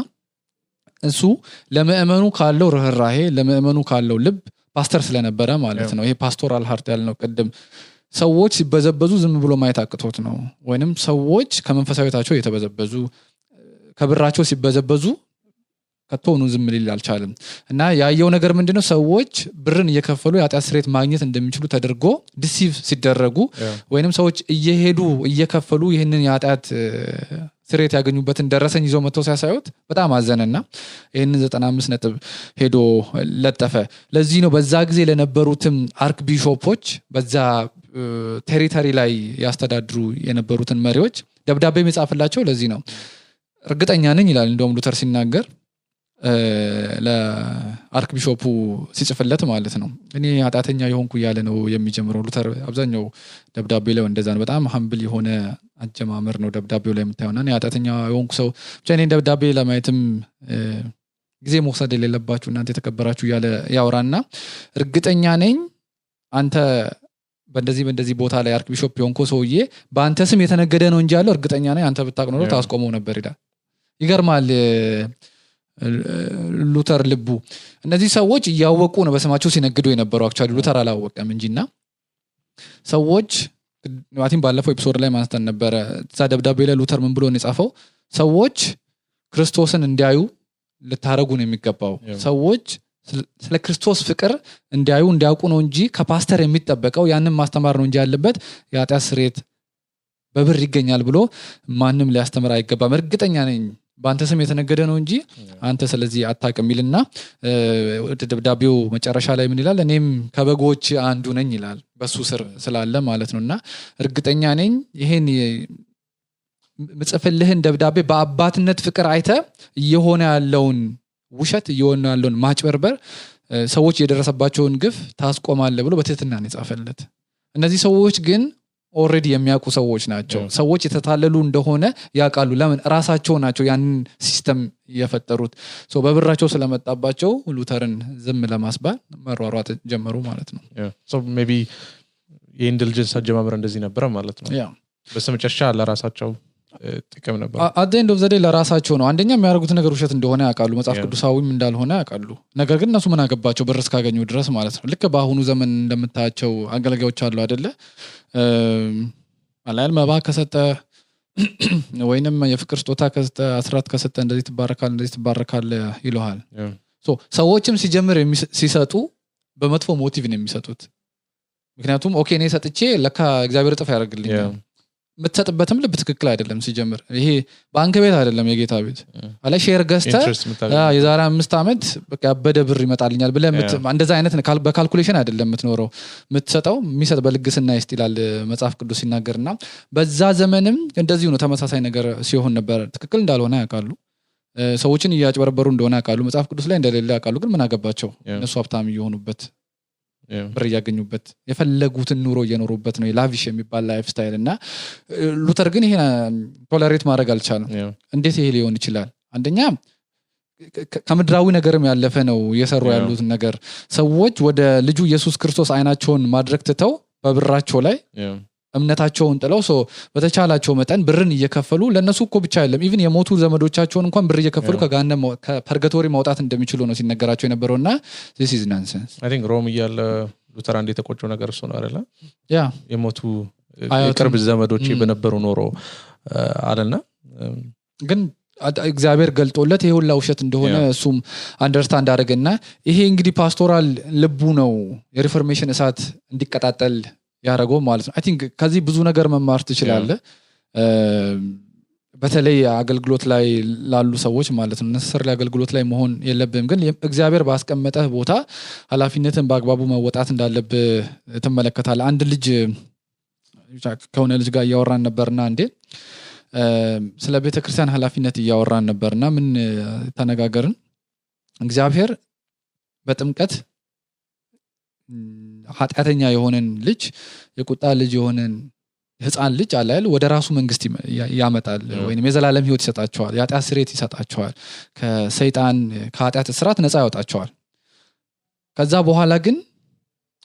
እሱ ለምእመኑ ካለው ርኅራሄ ለምእመኑ ካለው ልብ ፓስተር ስለነበረ ማለት ነው። ይሄ pastoral heart ያልነው ቅድም ሰዎች ሲበዘበዙ ዝም ብሎ ማየት አቅቶት ነው። ወይንም ሰዎች ከመንፈሳዊነታቸው የተበዘበዙ ከብራቸው ሲበዘበዙ ከቶኑ ዝም ሊል አልቻለም። እና ያየው ነገር ምንድነው? ሰዎች ብርን እየከፈሉ የኃጢአት ስርየት ማግኘት እንደሚችሉ ተደርጎ deceive ሲደረጉ ወይንም ሰዎች እየሄዱ እየከፈሉ ይህንን የኃጢአት ስርየት ያገኙበትን ደረሰኝ ይዘው መጥተው ሲያሳዩት በጣም አዘነና ይህንን ዘጠና አምስት ነጥብ ሄዶ ለጠፈ። ለዚህ ነው በዛ ጊዜ ለነበሩትም archbishop ኦች በዛ territory ላይ ያስተዳድሩ የነበሩትን መሪዎች ደብዳቤ የሚጻፍላቸው ለዚህ ነው እርግጠኛ ነኝ ይላል እንደውም ሉተር ሲናገር ለ archbishop ኡ ሲጽፍለት ማለት ነው። እኔ ኃጢአተኛ የሆንኩ እያለ ነው የሚጀምረው። ሉተር አብዛኛው ደብዳቤ ላይ እንደዛ ነው። በጣም humble የሆነ አጀማመር ነው ደብዳቤው ላይ የምታየውና እኔ የሆንኩ ሰው ብቻ እኔን ደብዳቤ ለማየትም ጊዜ መውሰድ የሌለባችሁ እናንተ የተከበራችሁ እያለ ያውራና እርግጠኛ ነኝ አንተ በእንደዚህ በእንደዚህ ቦታ ላይ archbishop የሆንክ ሰውዬ በአንተ ስም የተነገደ ነው እንጂ ያለው እርግጠኛ ነኝ አንተ ብታቅ ታስቆመው ነበር ይላል ይገርማል። ሉተር ልቡ እነዚህ ሰዎች እያወቁ ነው በስማቸው ሲነግዱ የነበሩ actually ሉተር አላወቀም እንጂና ሰዎች ማቲም ባለፈው episode ላይ አንስተን ነበረ እዛ ደብዳቤ ላይ ሉተር ምን ብሎ የጻፈው? ሰዎች ክርስቶስን እንዲያዩ ልታረጉ ነው የሚገባው። ሰዎች ስለ ክርስቶስ ፍቅር እንዲያዩ እንዲያውቁ ነው እንጂ ከፓስተር የሚጠበቀው ያንን ማስተማር ነው እንጂ ያለበት የኃጢአት ስሬት በብር ይገኛል ብሎ ማንም ሊያስተምር አይገባም። እርግጠኛ ነኝ በአንተ ስም የተነገደ ነው እንጂ አንተ ስለዚህ አታቅ የሚልና ደብዳቤው መጨረሻ ላይ ምን ይላል? እኔም ከበጎች አንዱ ነኝ ይላል። በሱ ስር ስላለ ማለት ነው። እና እርግጠኛ ነኝ ይህን ምጽፍልህን ደብዳቤ በአባትነት ፍቅር አይተ እየሆነ ያለውን ውሸት እየሆነ ያለውን ማጭበርበር ሰዎች የደረሰባቸውን ግፍ ታስቆማለ ብሎ በትህትና ነው የጻፈለት። እነዚህ ሰዎች ግን already የሚያውቁ ሰዎች ናቸው። ሰዎች የተታለሉ እንደሆነ ያውቃሉ። ለምን? ራሳቸው ናቸው ያንን system የፈጠሩት። በብራቸው ስለመጣባቸው ሉተርን ዝም ለማስባል መሯሯጥ ጀመሩ ማለት ነው። but የኢንቴሊጀንስ አጀማመር እንደዚህ ነበረ ማለት ነው። በስተመጨረሻ ለራሳቸው ጥቅም ነበር። አደንድ ኦፍ ዘዴ ለራሳቸው ነው። አንደኛ የሚያደርጉት ነገር ውሸት እንደሆነ ያውቃሉ። መጽሐፍ ቅዱሳዊም እንዳልሆነ ያውቃሉ። ነገር ግን እነሱ ምን አገባቸው? ብር እስካገኙ ድረስ ማለት ነው። ልክ በአሁኑ ዘመን እንደምታያቸው አገልጋዮች አሉ አደለ አላያል መባ ከሰጠ ወይንም የፍቅር ስጦታ ከሰጠ አስራት ከሰጠ እንደዚህ ትባረካል እንደዚህ ትባረካል ይለሃል። ሰዎችም ሲጀምር ሲሰጡ በመጥፎ motive ነው የሚሰጡት። ምክንያቱም okay እኔ ሰጥቼ ለካ እግዚአብሔር እጥፍ ያደርግልኛል የምትሰጥበትም ልብ ትክክል አይደለም ሲጀምር። ይሄ ባንክ ቤት አይደለም የጌታ ቤት። ላይ share ገዝተ የዛሬ አምስት ዓመት ያበደ ብር ይመጣልኛል ብለ እንደዛ አይነት በ calculation አይደለም የምትኖረው። የምትሰጠው የሚሰጥ በልግስና ይስጥ ይላል መጽሐፍ ቅዱስ ሲናገር እና በዛ ዘመንም እንደዚሁ ነው ተመሳሳይ ነገር ሲሆን ነበር። ትክክል እንዳልሆነ ያውቃሉ። ሰዎችን እያጭበረበሩ እንደሆነ ያውቃሉ። መጽሐፍ ቅዱስ ላይ እንደሌለ ያውቃሉ። ግን ምን አገባቸው? እነሱ ሀብታም እየሆኑበት ብር እያገኙበት የፈለጉትን ኑሮ እየኖሩበት ነው። lavish የሚባል lifestyle እና ሉተር ግን ይሄ tolerate ማድረግ አልቻለም። እንዴት ይሄ ሊሆን ይችላል? አንደኛ ከምድራዊ ነገርም ያለፈ ነው እየሰሩ Yeah. ያሉት ነገር። ሰዎች ወደ ልጁ ኢየሱስ ክርስቶስ አይናቸውን ማድረግ ትተው በብራቸው ላይ. እምነታቸውን ጥለው በተቻላቸው መጠን ብርን እየከፈሉ ለእነሱ እኮ ብቻ አይደለም even የሞቱ ዘመዶቻቸውን እንኳን ብር እየከፈሉ ማው- ከ purgatory ማውጣት እንደሚችሉ ነው ሲነገራቸው የነበረው እና this is nonsense ሮም እያለ ሉተር አንድ የተቆጨው ነገር እሱ ነው አይደለ? ያ የሞቱ የቅርብ ዘመዶች Mm. በነበሩ ኖሮ አ፣ አለና? እም፣ ግን እግዚአብሔር ገልጦለት ይሄ ሁላ ውሸት እንደሆነ. እሱም understand አደረገና ይሄ እንግዲህ pastoral ልቡ ነው። የ Reformation እሳት እንዲቀጣጠል ያደረገው ማለት ነው። I think ከዚህ ብዙ ነገር መማር ትችላለ በተለይ አገልግሎት ላይ ላሉ ሰዎች ማለት ነው። necessarily አገልግሎት ላይ መሆን የለብህም። ግን እግዚአብሔር ባስቀመጠህ ቦታ ኃላፊነትን በአግባቡ መወጣት እንዳለብህ ትመለከታል አንድ ልጅ ከሆነ ልጅ ጋር እያወራን ነበርና እንዴ ስለ ቤተ ክርስቲያን ኃላፊነት እያወራን ነበርና ምን ተነጋገርን? እግዚአብሔር በጥምቀት ኃጢአተኛ የሆነን ልጅ የቁጣ ልጅ የሆነን ህፃን ልጅ አላል ወደ ራሱ መንግስት ያመጣል ወይም የዘላለም ህይወት ይሰጣቸዋል የኃጢአት ስሬት ይሰጣቸዋል ከሰይጣን ከኃጢአት እስራት ነፃ ያወጣቸዋል። ከዛ በኋላ ግን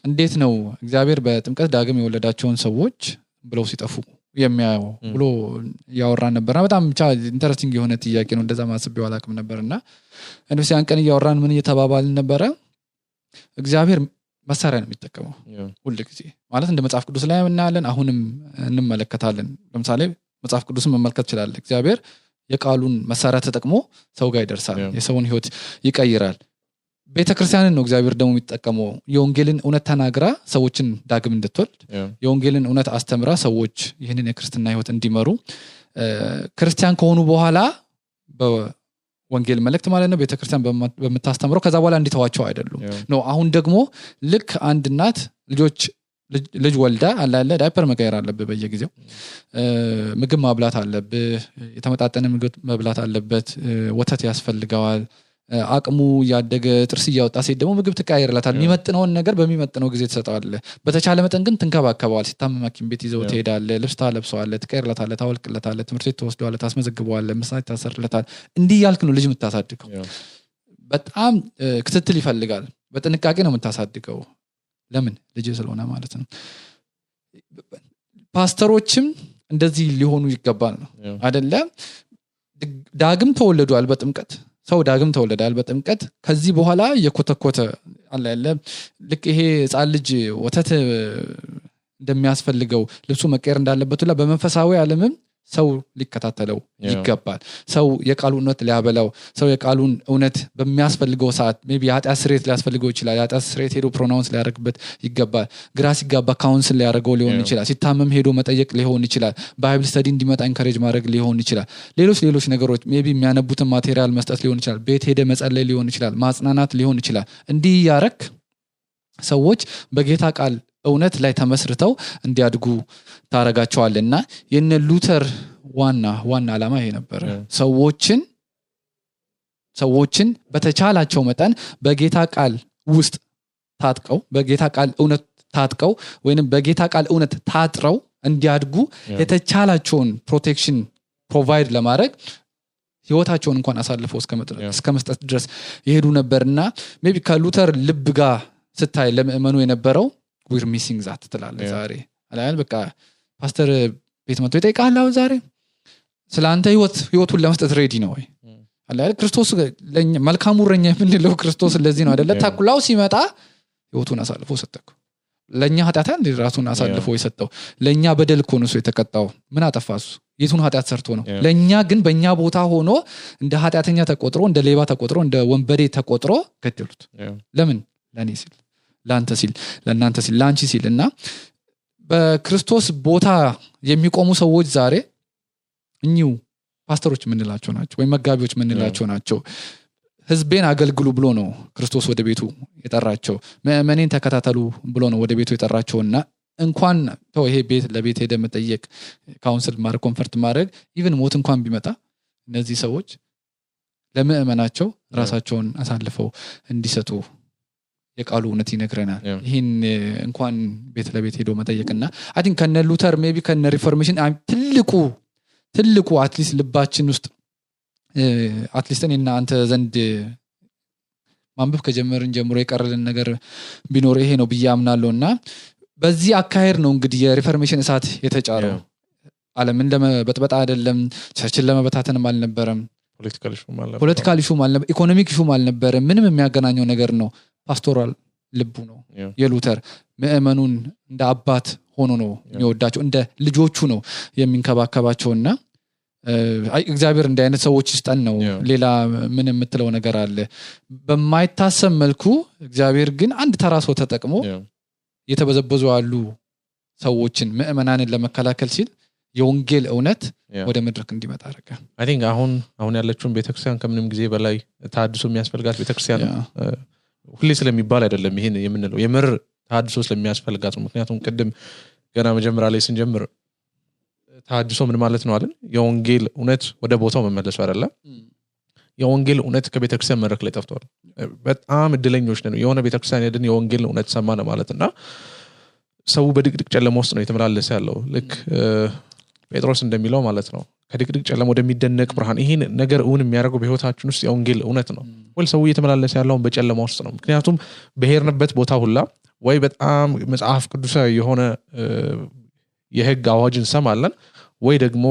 እንዴት ነው እግዚአብሔር በጥምቀት ዳግም የወለዳቸውን ሰዎች ብለው ሲጠፉ የሚያየው ብሎ እያወራን ነበርና በጣም ብቻ interesting የሆነ ጥያቄ ነው። እንደዛ ማስቤው አላቅም ነበር። እና ያን ቀን እያወራን ምን እየተባባልን ነበረ? እግዚአብሔር መሳሪያ ነው የሚጠቀመው ሁል ጊዜ። ማለት እንደ መጽሐፍ ቅዱስ ላይ እናያለን አሁንም እንመለከታለን። ለምሳሌ መጽሐፍ ቅዱስን መመልከት ይችላል። እግዚአብሔር የቃሉን መሳሪያ ተጠቅሞ ሰው ጋር ይደርሳል የሰውን ህይወት ይቀይራል። ቤተ ክርስቲያንን ነው እግዚአብሔር ደግሞ የሚጠቀመው። የወንጌልን እውነት ተናግራ ሰዎችን ዳግም እንድትወልድ የወንጌልን እውነት አስተምራ ሰዎች ይህንን የክርስትና ህይወት እንዲመሩ። ክርስቲያን ከሆኑ በኋላ ወንጌል መልእክት ማለት ነው። ቤተክርስቲያን በምታስተምረው ከዛ በኋላ እንዲተዋቸው አይደሉም። ነው አሁን ደግሞ ልክ አንድ እናት ልጆች ልጅ ወልዳ አላለ ዳይፐር መቀየር አለብህ በየጊዜው። ምግብ ማብላት አለብህ። የተመጣጠነ ምግብ መብላት አለበት። ወተት ያስፈልገዋል አቅሙ እያደገ ጥርስ እያወጣ ሴት ደግሞ ምግብ ትቀያየርላታል የሚመጥነውን ነገር በሚመጥነው ጊዜ ትሰጠዋለ በተቻለ መጠን ግን ትንከባከበዋል ሲታመም ሐኪም ቤት ይዘው ትሄዳለ ልብስ ታለብሰዋለ ትቀይርለታለ ታወልቅለታለ ትምህርት ቤት ተወስደዋለ ታስመዘግበዋለ ምሳት ታሰርለታል እንዲህ ያልክ ነው ልጅ የምታሳድገው። በጣም ክትትል ይፈልጋል። በጥንቃቄ ነው የምታሳድገው። ለምን? ልጅ ስለሆነ ማለት ነው። ፓስተሮችም እንደዚህ ሊሆኑ ይገባል ነው አደለ ዳግም ተወለዷል በጥምቀት ሰው ዳግም ተወለዳል በጥምቀት። ከዚህ በኋላ የኮተኮተ አለ ያለ ልክ ይሄ ህፃን ልጅ ወተት እንደሚያስፈልገው ልብሱ መቀየር እንዳለበት ሁላ በመንፈሳዊ አለምም ሰው ሊከታተለው ይገባል። ሰው የቃሉ እውነት ሊያበላው ሰው የቃሉን እውነት በሚያስፈልገው ሰዓት ቢ የኃጢአት ስርየት ሊያስፈልገው ይችላል የኃጢአት ስርየት ሄዶ pronounce ሊያደርግበት ይገባል። ግራ ሲጋባ counsel ሊያደርገው ሊሆን ይችላል። ሲታመም ሄዶ መጠየቅ ሊሆን ይችላል። በ Bible study እንዲመጣ encourage ማድረግ ሊሆን ይችላል። ሌሎች ሌሎች ነገሮች ቢ የሚያነቡትን material መስጠት ሊሆን ይችላል። ቤት ሄደ መጸለይ ሊሆን ይችላል። ማጽናናት ሊሆን ይችላል። እንዲህ ያረክ ሰዎች በጌታ ቃል እውነት ላይ ተመስርተው እንዲያድጉ ታረጋቸዋል እና የነ ሉተር ዋና ዋና ዓላማ ይሄ ነበረ ሰዎችን ሰዎችን በተቻላቸው መጠን በጌታ ቃል ውስጥ ታጥቀው በጌታ ቃል እውነት ታጥቀው ወይም በጌታ ቃል እውነት ታጥረው እንዲያድጉ የተቻላቸውን protection provide ለማድረግ ህይወታቸውን እንኳን አሳልፈው እስከ መስጠት ድረስ የሄዱ ነበር እና ቢ ከሉተር ልብ ጋር ስታይ ለምእመኑ የነበረው we're missing that ትላለ ዛሬ። በቃ ፓስተር ቤት መጥቶ ይጠይቃል አሁን ዛሬ? ስለ አንተ ህይወቱን ለመስጠት ready ነው ወይ? ክርስቶስ መልካሙ እረኛ የምንለው ክርስቶስ ለዚህ ነው አደለ ተኩላው ሲመጣ ህይወቱን አሳልፎ ሰጠኩ ለእኛ ኃጢአት እንዲ ራሱን አሳልፎ የሰጠው። ለእኛ በደል እኮ ነው የተቀጣው። ምን አጠፋ እሱ የቱን ኃጢአት ሰርቶ ነው? ለእኛ ግን በእኛ ቦታ ሆኖ እንደ ኃጢአተኛ ተቆጥሮ እንደ ሌባ ተቆጥሮ እንደ ወንበዴ ተቆጥሮ ገደሉት። ለምን? ለእኔ ሲል ለአንተ ሲል ለእናንተ ሲል ለአንቺ ሲል እና በክርስቶስ ቦታ የሚቆሙ ሰዎች ዛሬ እኚሁ ፓስተሮች የምንላቸው ናቸው ወይም መጋቢዎች የምንላቸው ናቸው። ህዝቤን አገልግሉ ብሎ ነው ክርስቶስ ወደ ቤቱ የጠራቸው። ምእመኔን ተከታተሉ ብሎ ነው ወደ ቤቱ የጠራቸው። እና እንኳን ተው ይሄ ቤት ለቤት ሄደ መጠየቅ counsel ማድረግ comfort ማድረግ even ሞት እንኳን ቢመጣ እነዚህ ሰዎች ለምእመናቸው ራሳቸውን አሳልፈው እንዲሰጡ የቃሉ እውነት ይነግረናል ይህን እንኳን ቤት ለቤት ሄዶ መጠየቅና አን ከነ ሉተር ቢ ከነ Reformation ትልቁ ትልቁ at least ልባችን ውስጥ at least እኔና አንተ ዘንድ ማንበብ ከጀመርን ጀምሮ የቀረልን ነገር ቢኖር ይሄ ነው ብዬ አምናለሁ እና በዚህ አካሄድ ነው እንግዲህ የ Reformation እሳት የተጫረው. አለምን ለመበጥበጥ አይደለም church ን ለመበታተንም አልነበረም political አልነበረም። issue ም አልነበረ economic issue ም አልነበረም ምንም የሚያገናኘው ነገር ነው pastoral ልቡ ነው. የሉተር ምእመኑን እንደ አባት ሆኖ ነው የሚወዳቸው እንደ ልጆቹ ነው የሚንከባከባቸው እና እ፣ አይ፣ እግዚአብሔር እንዲህ አይነት ሰዎች ይስጠን ነው. ሌላ ምን የምትለው ነገር አለ በማይታሰብ መልኩ እግዚአብሔር ግን አንድ ተራ ሰው ተጠቅሞ. የተበዘበዙ ያሉ ሰዎችን ምእመናንን ለመከላከል ሲል የወንጌል እውነት. ወደ መድረክ እንዲመጣ think አሁን አሁን ያለችውን ቤተክርስቲያን ከምንም ጊዜ በላይ ተሃድሶ የሚያስፈልጋት ቤተክርስቲያን. ሁሌ ስለሚባል አይደለም ይሄን የምንለው የምር ተሃድሶ ስለሚያስፈልጋት ነው። ምክንያቱም ቅድም ገና መጀመሪያ ላይ ስንጀምር ተሃድሶ ምን ማለት ነው አለን? የወንጌል እውነት ወደ ቦታው መመለሱ አይደለም። የወንጌል እውነት ከቤተክርስቲያን መድረክ ላይ ጠፍቷል። በጣም እድለኞች ነን። የሆነ ቤተክርስቲያን ሄድን የወንጌል እውነት ሰማን ማለት እና ሰው በድቅድቅ ጨለማ ውስጥ ነው የተመላለሰ ያለው ልክ ጴጥሮስ እንደሚለው ማለት ነው። ከድቅድቅ ጨለማ ወደሚደነቅ ብርሃን ይህን ነገር እውን የሚያደርገው በህይወታችን ውስጥ የወንጌል እውነት ነው። ወይ ሰው እየተመላለሰ ያለውን በጨለማ ውስጥ ነው። ምክንያቱም በሄድንበት ቦታ ሁላ ወይ በጣም መጽሐፍ ቅዱሳዊ የሆነ የህግ አዋጅ እንሰማለን ወይ ደግሞ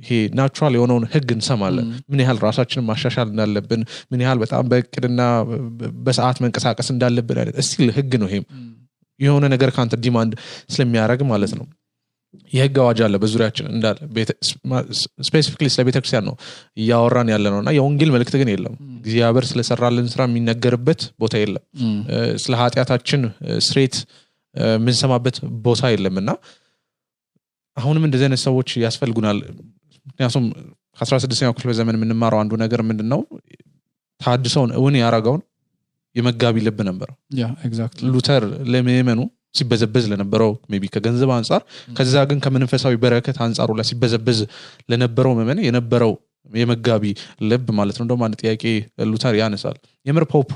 ይሄ natural የሆነውን ህግ እንሰማለን። ምን ያህል ራሳችንን ማሻሻል እንዳለብን ምን ያህል በጣም በእቅድና በሰዓት መንቀሳቀስ እንዳለብን አይነት still ህግ ነው ይሄም። የሆነ ነገር ከአንተ demand ስለሚያደርግ ማለት ነው የህግ አዋጅ አለ በዙሪያችን እንዳለ specifically ስለ ቤተክርስቲያን ነው እያወራን ያለ ነው እና የወንጌል መልእክት ግን የለም። እግዚአብሔር ስለሰራልን ስራ የሚነገርበት ቦታ የለም። ስለ ኃጢአታችን ስርየት የምንሰማበት ቦታ የለም እና አሁንም እንደዚህ አይነት ሰዎች ያስፈልጉናል። ምክንያቱም ከአስራ ስድስተኛው ክፍለ ዘመን የምንማረው አንዱ ነገር ምንድን ነው ታድሶውን እውን ያረገውን የመጋቢ ልብ ነበር። ሉተር ለምእመኑ ሲበዘበዝ ለነበረው ቢ ከገንዘብ አንጻር ከዛ ግን ከመንፈሳዊ በረከት አንጻሩ ላይ ሲበዘበዝ ለነበረው ምእመን የነበረው የመጋቢ ልብ ማለት ነው። እንደውም አንድ ጥያቄ ሉተር ያነሳል። የምር pope ኡ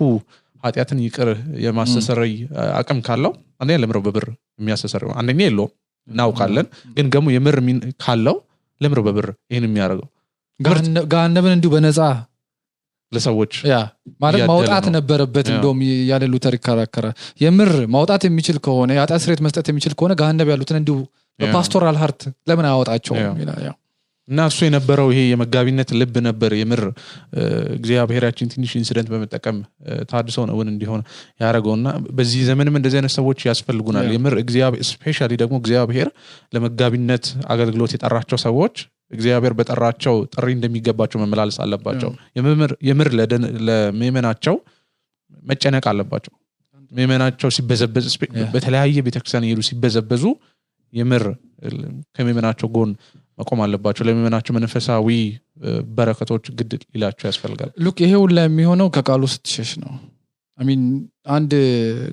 ኃጢአትን ይቅር የማስተሰረይ አቅም ካለው አንደኛ ለምረው በብር የሚያስተሰርይ አንደኛ የለውም። እናውቃለን። ግን ደግሞ የምር ካለው ለምረው በብር ይህን የሚያደርገው ገሃነ- ገሃነምን እንዲሁ በነፃ ለሰዎች ያ ማለት ማውጣት ነው። ነበረበት እንደውም ያለ ሉተር ይከራከራል የምር ማውጣት የሚችል ከሆነ የኃጢአት ስርየት መስጠት የሚችል ከሆነ ገሃነም ያሉትን እንዲሁ በ pastoral heart ለምን አያወጣቸውም እና እሱ የነበረው ይሄ የመጋቢነት ልብ ነበር የምር እግዚአብሔራችን ትንሽ incident በመጠቀም እ፣ ታድሶውን እውን እንዲሆን ያደረገው እና በዚህ ዘመንም እንደዚህ አይነት ሰዎች ያስፈልጉናል. የምር specially ደግሞ እግዚአብሔር ለመጋቢነት አገልግሎት የጠራቸው ሰዎች እግዚአብሔር በጠራቸው ጥሪ እንደሚገባቸው መመላለስ አለባቸው። የምር- ለምእመናቸው መጨነቅ አለባቸው። ምእመናቸው ሲበዘበዝ. በተለያየ ቤተክርስቲያን የሄዱ ሲበዘበዙ የምር እ፣ ከምእመናቸው ጎን መቆም አለባቸው። ለምእመናቸው መንፈሳዊ በረከቶች ግድ ሊላቸው ያስፈልጋል። look ይሄ ሁላ የሚሆነው ከቃሉ ስትሸሽ ነው። I mean አንድ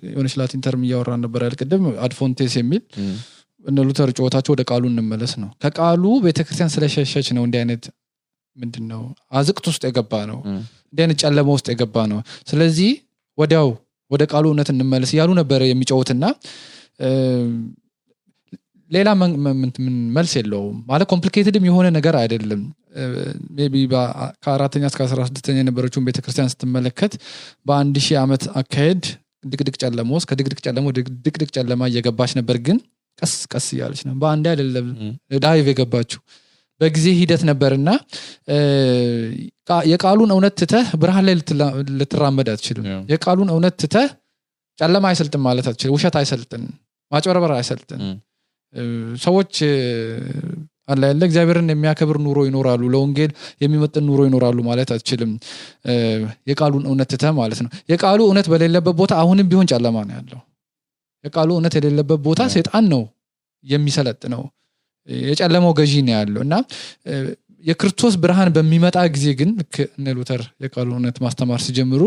የሆነች Latin term እያወራን ነበር ያል ቅድም? ad fontes የሚል እነ ሉተር ጩኸታቸው ወደ ቃሉ እንመለስ ነው። ከቃሉ ቤተክርስቲያን ስለሸሸች ነው እንዲህ አይነት ምንድን ነው አዘቅት ውስጥ የገባ ነው። እንዲህ አይነት ጨለማ ውስጥ የገባ ነው። ስለዚህ ወዲያው ወደ ቃሉ እውነት እንመለስ እያሉ ነበረ የሚጮሁትና ሌላ መልስ የለውም። ማለት complicated ም የሆነ ነገር አይደለም። ቢ ከአራተኛ እስከ አስራ ስድስተኛ የነበረችውን ቤተክርስቲያን ስትመለከት በአንድ ሺህ ዓመት አካሄድ ድቅድቅ ጨለማ ውስጥ ከድቅድቅ ጨለማ ወደ ድቅድቅ ጨለማ እየገባች ነበር። ግን ቀስ ቀስ እያለች ነው። በአንድ አይደለም dive የገባችው። በጊዜ ሂደት ነበርና የቃሉን እውነት ትተህ ብርሃን ላይ ልትራመድ አትችልም. የቃሉን እውነት ትተህ ጨለማ አይሰልጥን ማለት አትችልም። ውሸት አይሰልጥን ማጭበርበር አይሰልጥን ሰዎች አለ ያለ እግዚአብሔርን የሚያከብር ኑሮ ይኖራሉ። ለወንጌል የሚመጥን ኑሮ ይኖራሉ ማለት አትችልም። የቃሉን እውነት ትተህ ማለት ነው። የቃሉ እውነት በሌለበት ቦታ አሁንም ቢሆን ጨለማ ነው ያለው የቃሉ እውነት የሌለበት ቦታ. ሴጣን ነው የሚሰለጥ ነው የጨለማው ገዢ ነው ያለው እና የክርስቶስ ብርሃን በሚመጣ ጊዜ ግን ልክ እነ ሉተር የቃሉ እውነት ማስተማር ሲጀምሩ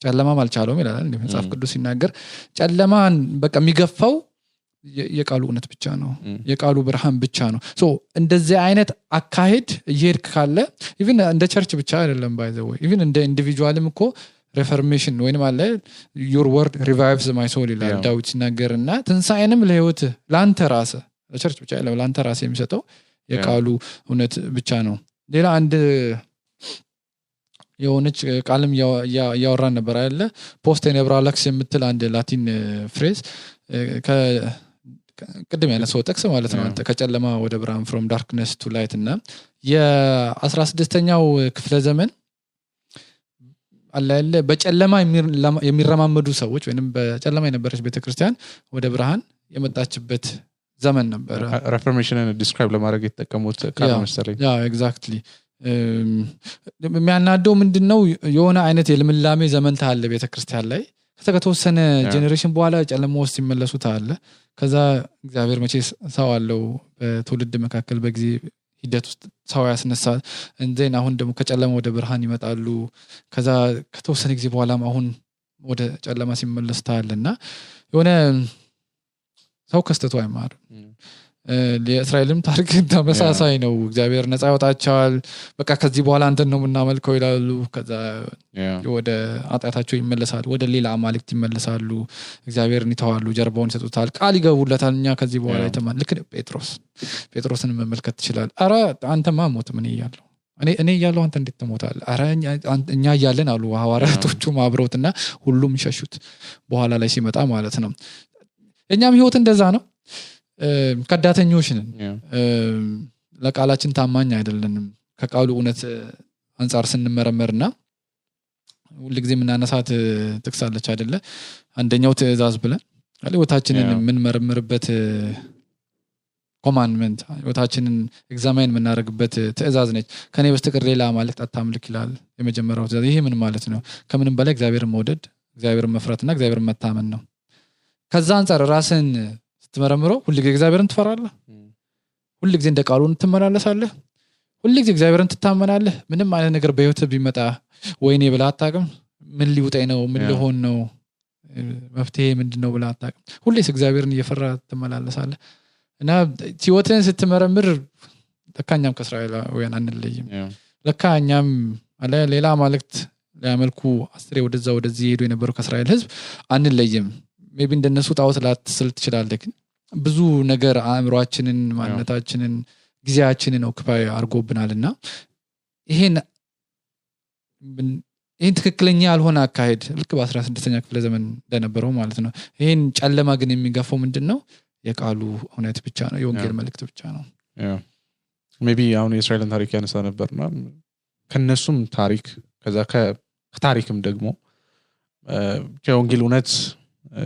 ጨለማም አልቻለውም ይላል መጽሐፍ. ቅዱስ ሲናገር ጨለማን በቃ የሚገፋው የቃሉ እውነት ብቻ ነው. የቃሉ ብርሃን ብቻ ነው እንደዚህ አይነት አካሄድ እየሄድክ ካለ even እንደ church ብቻ አይደለም by the way even እንደ individual ም እኮ reformation ወይም አለ your word revives my soul ይላል. ዳዊት ሲናገር እና ትንሣኤንም ለህይወት ለአንተ ራስህ ለ church ብቻ አይደለም ለአንተ ራስህ የሚሰጠው የቃሉ እውነት ብቻ ነው ሌላ አንድ የሆነች ቃልም እያወ- እያ- እያወራን ነበር አለ post tenebras lux የምትል አንድ Latin phrase ቅድም ያነሰው ጥቅስ ማለት ነው ከጨለማ ወደ ብርሃን from darkness to light እና የአስራ ስድስተኛው ክፍለ ዘመን አለ ያለ በጨለማ የሚረማመዱ ሰዎች ወይም በጨለማ የነበረች ቤተክርስቲያን ወደ ብርሃን የመጣችበት ዘመን ነበረ። reformation ን describe ለማድረግ የተጠቀሙት ቃል መሰለኝ። exactly የሚያናድደው ምንድን ነው የሆነ አይነት የልምላሜ ዘመን ታያለህ ቤተክርስቲያን ላይ። ከዛ ከተወሰነ ያ። generation በኋላ ጨለማ ውስጥ ሲመለሱ ታያለህ ከዛ እግዚአብሔር መቼ ሰው አለው? በትውልድ መካከል በጊዜ ሂደት ውስጥ ሰው ያስነሳል። and then አሁን ደግሞ ከጨለማ ወደ ብርሃን ይመጣሉ። ከዛ ከተወሰነ ጊዜ በኋላም አሁን ወደ ጨለማ ሲመለስ ታለ እና የሆነ ሰው ከስተቱ አይማርም የእስራኤልም ታሪክ ተመሳሳይ ነው። እግዚአብሔር ነፃ ያወጣቸዋል። በቃ ከዚህ በኋላ አንተን ነው የምናመልከው ይላሉ። ከዛ. ወደ ኃጢአታቸው ይመለሳሉ። ወደ ሌላ አማልክት ይመለሳሉ። እግዚአብሔርን ይተዋሉ ጀርባውን ይሰጡታል። ቃል ይገቡለታል። እኛ ከዚህ በኋላ. የተማ ልክ ጴጥሮስ ጴጥሮስን መመልከት ትችላል አረ አንተማ ሞት? ምን እያለሁ? እኔ እኔ እያለሁ አንተ እንዴት ትሞታል አረ እኛ- እያለን አሉ ሐዋርያቶቹም አብረውትና ሁሉም ሸሹት። በኋላ ላይ ሲመጣ ማለት ነው። የእኛም ህይወት እንደዛ ነው ከዳተኞች ነን። ለቃላችን ታማኝ አይደለንም። ከቃሉ እውነት አንጻር ስንመረመር እና ሁልጊዜ የምናነሳት ጥቅስ አለች አይደለ? አንደኛው ትእዛዝ ብለን ህይወታችንን. የምንመረምርበት commandment ህይወታችንን examine የምናደርግበት ትእዛዝ ነች። ከኔ በስተቀር ሌላ አማልክት አታምልክ ይላል የመጀመሪያው ትእዛዝ። ይሄ ምን ማለት ነው? ከምንም በላይ እግዚአብሔርን መውደድ እግዚአብሔርን መፍራትና እግዚአብሔርን መታመን ነው። ከዛ አንጻር ራስን ስትመረምረው ሁልጊዜ እግዚአብሔርን ትፈራለህ. ሁልጊዜ እንደ ቃሉን ትመላለሳለህ። ሁልጊዜ እግዚአብሔርን ትታመናለህ። ምንም አይነት ነገር በህይወት ቢመጣ ወይኔ ብላ አታቅም ምን ሊውጠኝ ነው? ምን ያ። ሊሆን ነው? መፍትሄ ምንድን ነው ብላ አታቅም ሁሌስ እግዚአብሔርን እየፈራ ትመላለሳለህ። እና ህይወትን ስትመረምር ለካ እኛም ከእስራኤላውያን አንለይም. ለካ እኛም ሌላ አማልክት ሊያመልኩ አስሬ ወደዛ ወደዚህ ሄዱ የነበሩ ከእስራኤል ህዝብ አንለይም። maybe እንደነሱ ጣዖት ላትስል ትችላለህ ግን ብዙ ነገር አእምሯችንን ማንነታችንን ጊዜያችንን occupy አድርጎብናል እና ይሄን ይህን ትክክለኛ ያልሆነ አካሄድ ልክ በአስራ ስድስተኛ ክፍለ ዘመን እንደነበረው ማለት ነው። ይህን ጨለማ ግን የሚገፋው ምንድን ነው የቃሉ እውነት ብቻ ነው የወንጌል መልእክት ብቻ ነው። maybe አሁን የእስራኤልን ታሪክ ያነሳ ነበርና ከነሱም ታሪክ ከዛ ከታሪክም ደግሞ የወንጌል እውነት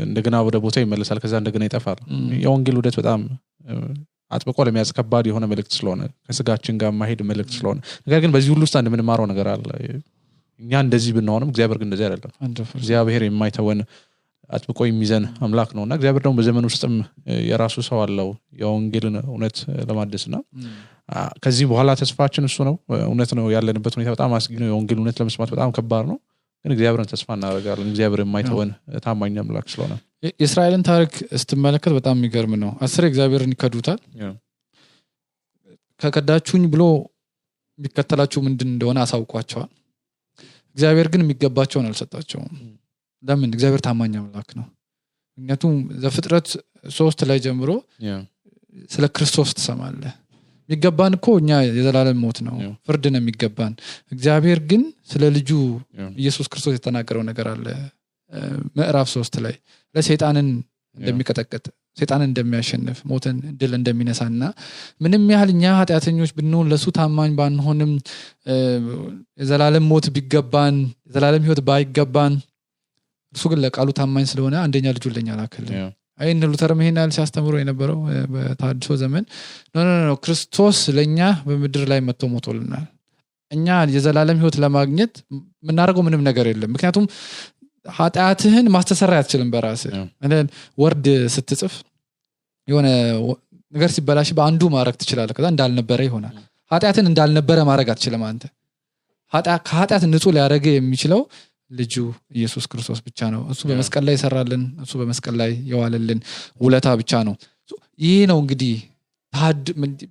እንደገና ወደ ቦታ ይመለሳል ከዛ እንደገና ይጠፋል። የወንጌል እውነት በጣም አጥብቆ ለመያዝ ከባድ የሆነ መልእክት ስለሆነ ከስጋችን ጋር ማሄድ መልእክት ስለሆነ ነገር ግን በዚህ ሁሉ ውስጥ አንድ የምንማረው ነገር አለ። እኛ እንደዚህ ብንሆንም እግዚአብሔር ግን እንደዚህ አይደለም. እግዚአብሔር የማይተወን አጥብቆ የሚይዘን አምላክ ነው እና እግዚአብሔር ደግሞ በዘመን ውስጥም የራሱ ሰው አለው የወንጌልን እውነት ለማደስ አ፣ ከዚህ በኋላ ተስፋችን እሱ ነው። እውነት ነው ያለንበት ሁኔታ በጣም አስጊ ነው። የወንጌል እውነት ለመስማት በጣም ከባድ ነው ግን እግዚአብሔርን ተስፋ እናደርጋለን። እግዚአብሔር የማይተወን ታማኝ አምላክ ስለሆነ። የእስራኤልን ታሪክ ስትመለከት በጣም የሚገርም ነው። አስር እግዚአብሔርን ይከዱታል። ከከዳችሁኝ ብሎ የሚከተላችሁ ምንድን እንደሆነ አሳውቋቸዋል። እግዚአብሔር ግን የሚገባቸውን አልሰጣቸውም። ለምን? እግዚአብሔር ታማኝ አምላክ ነው። ምክንያቱም ዘፍጥረት ሶስት ላይ ጀምሮ ስለ ክርስቶስ ትሰማለህ የሚገባን እኮ እኛ የዘላለም ሞት ነው. ፍርድ ነው የሚገባን እግዚአብሔር ግን ስለ ልጁ. ኢየሱስ ክርስቶስ የተናገረው ነገር አለ ምዕራፍ ሶስት ላይ ለሰይጣንን እንደሚቀጠቅጥ ሰይጣንን እንደሚያሸንፍ ሞትን ድል እንደሚነሳ እና ምንም ያህል እኛ ኃጢአተኞች ብንሆን ለእሱ ታማኝ ባንሆንም የዘላለም ሞት ቢገባን የዘላለም ህይወት ባይገባን እርሱ ግን ለቃሉ ታማኝ ስለሆነ አንደኛ ልጁን ለኛ ላከልን ያ። አይ እነ ሉተርም ይሄን ያህል ሲያስተምሩ የነበረው በታድሶ ዘመን። no ክርስቶስ ለእኛ በምድር ላይ መጥቶ ሞቶልናል። እኛ የዘላለም ህይወት ለማግኘት የምናደርገው ምንም ነገር የለም። ምክንያቱም ኃጢአትህን ማስተሰሪያ አትችልም በራስ Yeah. ወርድ ስትጽፍ የሆነ ነገር ሲበላሽ በአንዱ ማድረግ ትችላለህ። ከዛ እንዳልነበረ ይሆናል። ኃጢአትን እንዳልነበረ ማድረግ አትችልም አንተ። ኃጢአ- ከኃጢአት ንጹህ ሊያደረገ የሚችለው ልጁ ኢየሱስ ክርስቶስ ብቻ ነው። እሱ በመስቀል ላይ ይሰራልን እሱ በመስቀል ላይ የዋለልን ውለታ ብቻ ነው። ይህ ነው እንግዲህ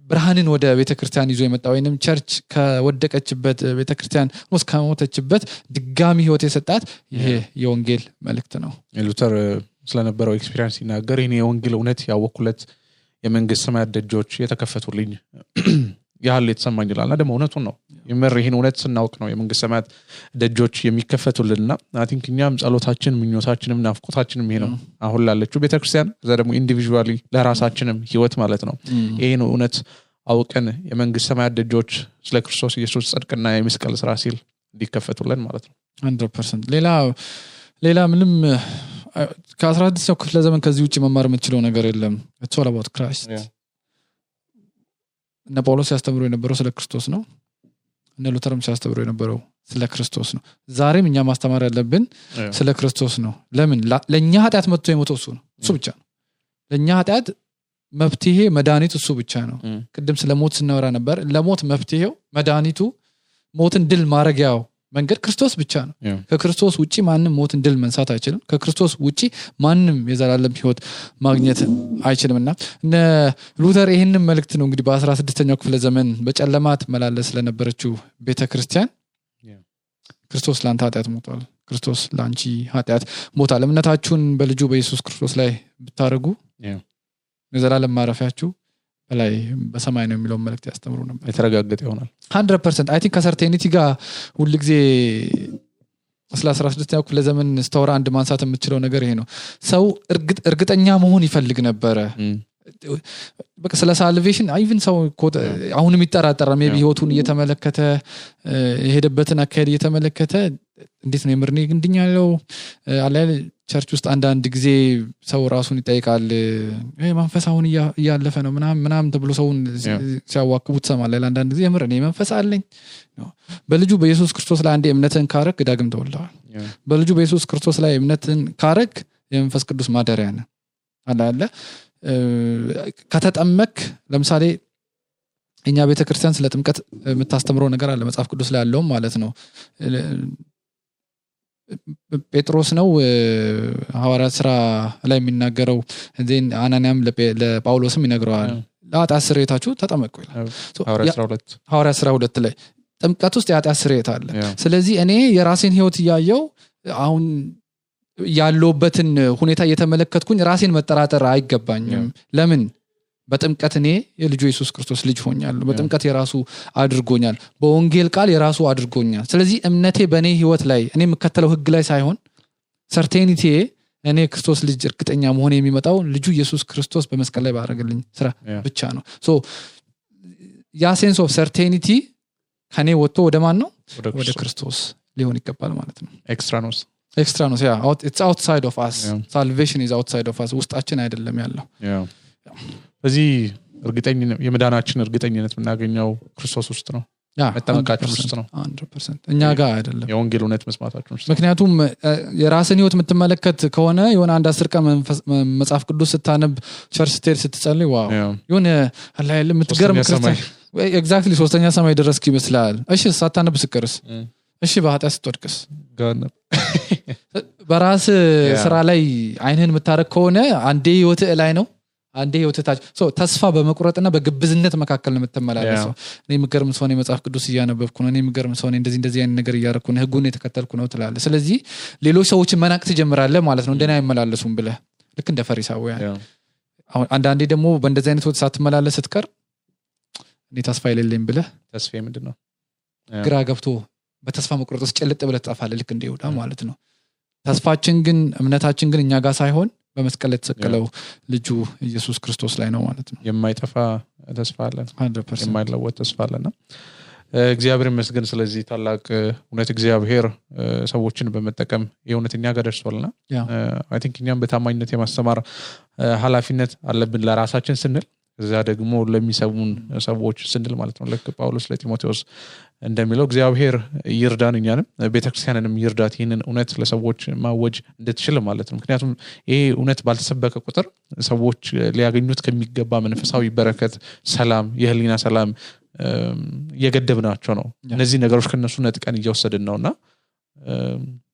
ብርሃንን ወደ ቤተክርስቲያን ይዞ የመጣ ወይንም church ከወደቀችበት ቤተክርስቲያን ስ ከሞተችበት ድጋሚ ህይወት የሰጣት ይሄ የወንጌል መልእክት ነው። ሉተር ስለነበረው experience ሲናገር ይህን የወንጌል እውነት ያወኩለት የመንግስት ሰማያት ደጆች የተከፈቱልኝ ያህል የተሰማኝ ይላል። እና ደግሞ እውነቱን ነው። የምር ይህን እውነት ስናውቅ ነው የመንግስት ሰማያት ደጆች የሚከፈቱልንና I think እኛም ጸሎታችን ምኞታችንም ናፍቆታችንም ይሄ ነው አሁን ላለችው ቤተክርስቲያን። ከዛ ደግሞ individually ለራሳችንም ህይወት ማለት ነው። ይህን እውነት አውቀን የመንግስት ሰማያት ደጆች ስለ ክርስቶስ ኢየሱስ ጽድቅና የመስቀል ስራ ሲል እንዲከፈቱልን ማለት ነው። hundred percent ሌላ ሌላ ምንም ከአስራ ስድስተኛው ክፍለ ዘመን ከዚህ ውጭ መማር የምትችለው ነገር የለም። about Christ. እነ ጳውሎስ ሲያስተምሩ የነበረው ስለ ክርስቶስ ነው። እነ ሉተርም ሲያስተምሩ የነበረው ስለ ክርስቶስ ነው። ዛሬም እኛ ማስተማር ያለብን. ስለ ክርስቶስ ነው። ለምን? ለእኛ ኃጢአት መጥቶ የሞተው እሱ ነው። እሱ ብቻ ነው። ለእኛ ኃጢአት መፍትሄ መድኃኒት እሱ ብቻ ነው. ቅድም ስለ ሞት ስናወራ ነበር። ለሞት መፍትሄው መድኃኒቱ ሞትን ድል ማድረጊያው መንገድ ክርስቶስ ብቻ ነው. ከክርስቶስ ውጭ ማንም ሞትን ድል መንሳት አይችልም ከክርስቶስ ውጭ ማንም የዘላለም ህይወት ማግኘት አይችልም እና እነ ሉተር ይህንን መልእክት ነው እንግዲህ በአስራ ስድስተኛው ክፍለ ዘመን በጨለማ ትመላለስ ስለነበረችው ቤተ ክርስቲያን. ክርስቶስ ለአንተ ኃጢአት ሞቷል ክርስቶስ ለአንቺ ኃጢአት ሞቷል እምነታችሁን በልጁ በኢየሱስ ክርስቶስ ላይ ብታደርጉ. የዘላለም ማረፊያችሁ በላይ በሰማይ ነው የሚለውን መልእክት ያስተምሩ ነበር የተረጋገጠ ይሆናል hundred percent I think ከ certainty ጋር ሁል ጊዜ ስለ አስራ ስድስተኛው ክፍለ ዘመን ስታወራ አንድ ማንሳት የምትችለው ነገር ይሄ ነው ሰው እርግጠኛ መሆን ይፈልግ ነበረ. በቃ ስለ salvation even ሰው አሁንም ይጠራጠራል ቢ. ህይወቱን እየተመለከተ የሄደበትን አካሄድ እየተመለከተ እንዴት ነው የምር? ግንድኛ ያለው አለ church ውስጥ አንዳንድ ጊዜ ሰው ራሱን ይጠይቃል። መንፈስ አሁን እያ- እያለፈ ነው ምናምን ተብሎ ሰውን. ሲያዋክቡ ትሰማለህ። አንዳንድ ጊዜ የምር እኔ መንፈስ አለኝ በልጁ በኢየሱስ ክርስቶስ ላይ አንዴ እምነትን ካረግ ዳግም ተወልደዋል. በልጁ በኢየሱስ ክርስቶስ ላይ እምነትን ካረግ የመንፈስ ቅዱስ ማደሪያ ነ አላለ ከተጠመክ ለምሳሌ እኛ ቤተ ክርስቲያን ስለ ጥምቀት የምታስተምረው ነገር አለ መጽሐፍ ቅዱስ ላይ ያለውም ማለት ነው ጴጥሮስ ነው ሐዋርያት ስራ ላይ የሚናገረው ዜን አናንያም ለጳውሎስም ይነግረዋል። ለኃጢአት ስርየታችሁ ተጠመቁ ይላል። ሐዋርያት ስራ ሁለት። ላይ ጥምቀት ውስጥ የኃጢአት ስርየት አለ. ስለዚህ እኔ የራሴን ህይወት እያየው አሁን ያለውበትን ሁኔታ እየተመለከትኩኝ ራሴን መጠራጠር አይገባኝም። ለምን በጥምቀት እኔ የልጁ የሱስ ክርስቶስ ልጅ ሆኛለሁ። በጥምቀት የራሱ አድርጎኛል። በወንጌል ቃል የራሱ አድርጎኛል። ስለዚህ እምነቴ በእኔ ህይወት ላይ እኔ የምከተለው ህግ ላይ ሳይሆን certainty ዬ እኔ ክርስቶስ ልጅ እርግጠኛ መሆን የሚመጣው ልጁ ኢየሱስ ክርስቶስ በመስቀል ላይ ባደረገልኝ ስራ. ብቻ ነው። so ያ sense of certainty ከኔ ወጥቶ ወደ ማን ነው? ወደ ክርስቶስ ሊሆን ይገባል ማለት ነው። extra nos extra nos yeah outside of us. salvation is outside of us ውስጣችን አይደለም ያለው በዚህ እርግጠኝነት የመዳናችን እርግጠኝነት የምናገኘው ክርስቶስ ውስጥ ነው። መጠመቃችን ውስጥ ነው። 100% እኛ ጋር አይደለም። የወንጌል እውነት መስማታችን ውስጥ ምክንያቱም የራስን ህይወት የምትመለከት ከሆነ የሆነ አንድ አስር ቀን መጽሐፍ ቅዱስ ስታነብ church ስትሄድ ስትጸልይ wow. የሆነ የምትገርም ክርስቲያን exactly ሶስተኛ ሰማይ ደረስክ ይመስላል። እሺ ሳታነብ ስቀርስ? Mm. እሺ በኃጢአት ስትወድቅስ? በራስ. ስራ ላይ አይንህን የምታደረግ ከሆነ አንዴ ህይወትህ ላይ ነው አንዴ so ተስፋ በመቁረጥና በግብዝነት መካከል ነው የምትመላለሰው። እኔ የምገርም ሰሆን የመጽሐፍ ቅዱስ እያነበብኩ ነው። እኔ የምገርም ሰሆን እንደዚህ እንደዚህ አይነት ነገር እያደረኩ ነው ህጉን የተከተልኩ ነው ትላለ ስለዚህ ሌሎች ሰዎችን መናቅ ትጀምራለህ ማለት ነው እንደኔ አይመላለሱም ብለህ። ልክ እንደ ፈሪሳውያን. አሁን አንዳንዴ ደግሞ በእንደዚህ አይነት ህይወት ሳትመላለስ ስትቀር እኔ ተስፋ የሌለኝ ብለህ ተስፋዬ ምንድን ነው. ግራ ገብቶ በተስፋ መቁረጥ ውስጥ ጭልጥ ብለህ ትጠፋለህ ልክ እንደ ይሁዳ ማለት ነው። ተስፋችን ግን እምነታችን ግን እኛ ጋር ሳይሆን በመስቀል የተሰቀለው ልጁ ኢየሱስ ክርስቶስ ላይ ነው ማለት ነው የማይጠፋ ተስፋ አለን 100%. የማይለወጥ ተስፋ አለና እግዚአብሔር ይመስገን ስለዚህ ታላቅ እውነት እግዚአብሔር ሰዎችን በመጠቀም የእውነት እኛ ጋር ደርሷልና I think እኛም በታማኝነት የማስተማር እ፣ ኃላፊነት አለብን ለራሳችን ስንል እዛ ደግሞ ለሚሰሙን ሰዎች ስንል ማለት ነው። ልክ ጳውሎስ ለጢሞቴዎስ እንደሚለው እግዚአብሔር ይርዳን እኛንም ቤተክርስቲያንንም ይርዳት ይህንን እውነት ለሰዎች ማወጅ እንድትችል ማለት ነው። ምክንያቱም ይሄ እውነት ባልተሰበከ ቁጥር ሰዎች ሊያገኙት ከሚገባ መንፈሳዊ በረከት ሰላም የህሊና ሰላም እየገደብናቸው ነው። እነዚህ ነገሮች ከነሱ ነጥቀን እየወሰድን ነው እና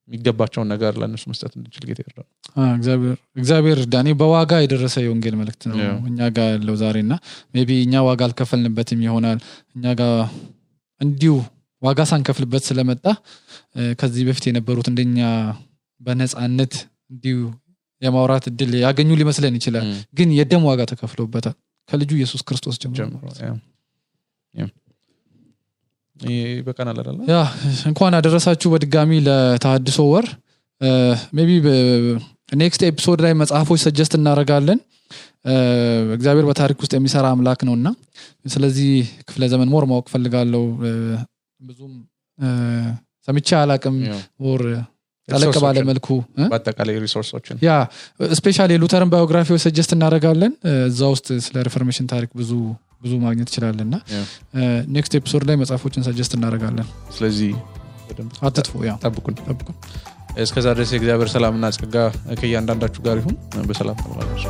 የሚገባቸውን ነገር ለእነሱ መስጠት እንድችል ጌታ ይርዳን አ፣ እግዚአብሔር ዳኔ በዋጋ የደረሰ የወንጌል መልእክት ነው እኛ ጋር ያለው ዛሬ እና ቢ እኛ ዋጋ አልከፈልንበትም ይሆናል። እኛ ጋር እንዲሁ ዋጋ ሳንከፍልበት ስለመጣ ከዚህ በፊት የነበሩት እንደኛ በነፃነት እንዲሁ የማውራት እድል ያገኙ ሊመስለን ይችላል። ግን የደም ዋጋ ተከፍሎበታል። ከልጁ ኢየሱስ ክርስቶስ ጀምሮ በቀናል አይደለ yeah እንኳን አደረሳችሁ በድጋሚ ለተሃድሶ ወር። maybe next episode ላይ መጽሐፎች suggest እናደርጋለን። እግዚአብሔር በታሪክ ውስጥ የሚሰራ አምላክ ነው እና ስለዚህ ክፍለ ዘመን more ማወቅ ፈልጋለው ብዙም ሰምቼ አላቅም ያው ር ጠለቅ ባለ መልኩ? በአጠቃላይ resource ኦችን yeah special የሉተርን biography ዎች suggest እናደርጋለን። እዛ ውስጥ ስለ reformation ታሪክ ብዙ ብዙ ማግኘት ይችላለን እና next episode ላይ መጽሐፎችን suggest እናደርጋለን። ስለዚህ yeah ጠብቁን። ጠብቁ እስከዛ ድረስ የእግዚአብሔር ሰላምና ጸጋ ከእያንዳንዳችሁ ጋር ይሁን። በሰላም ተመላለሱ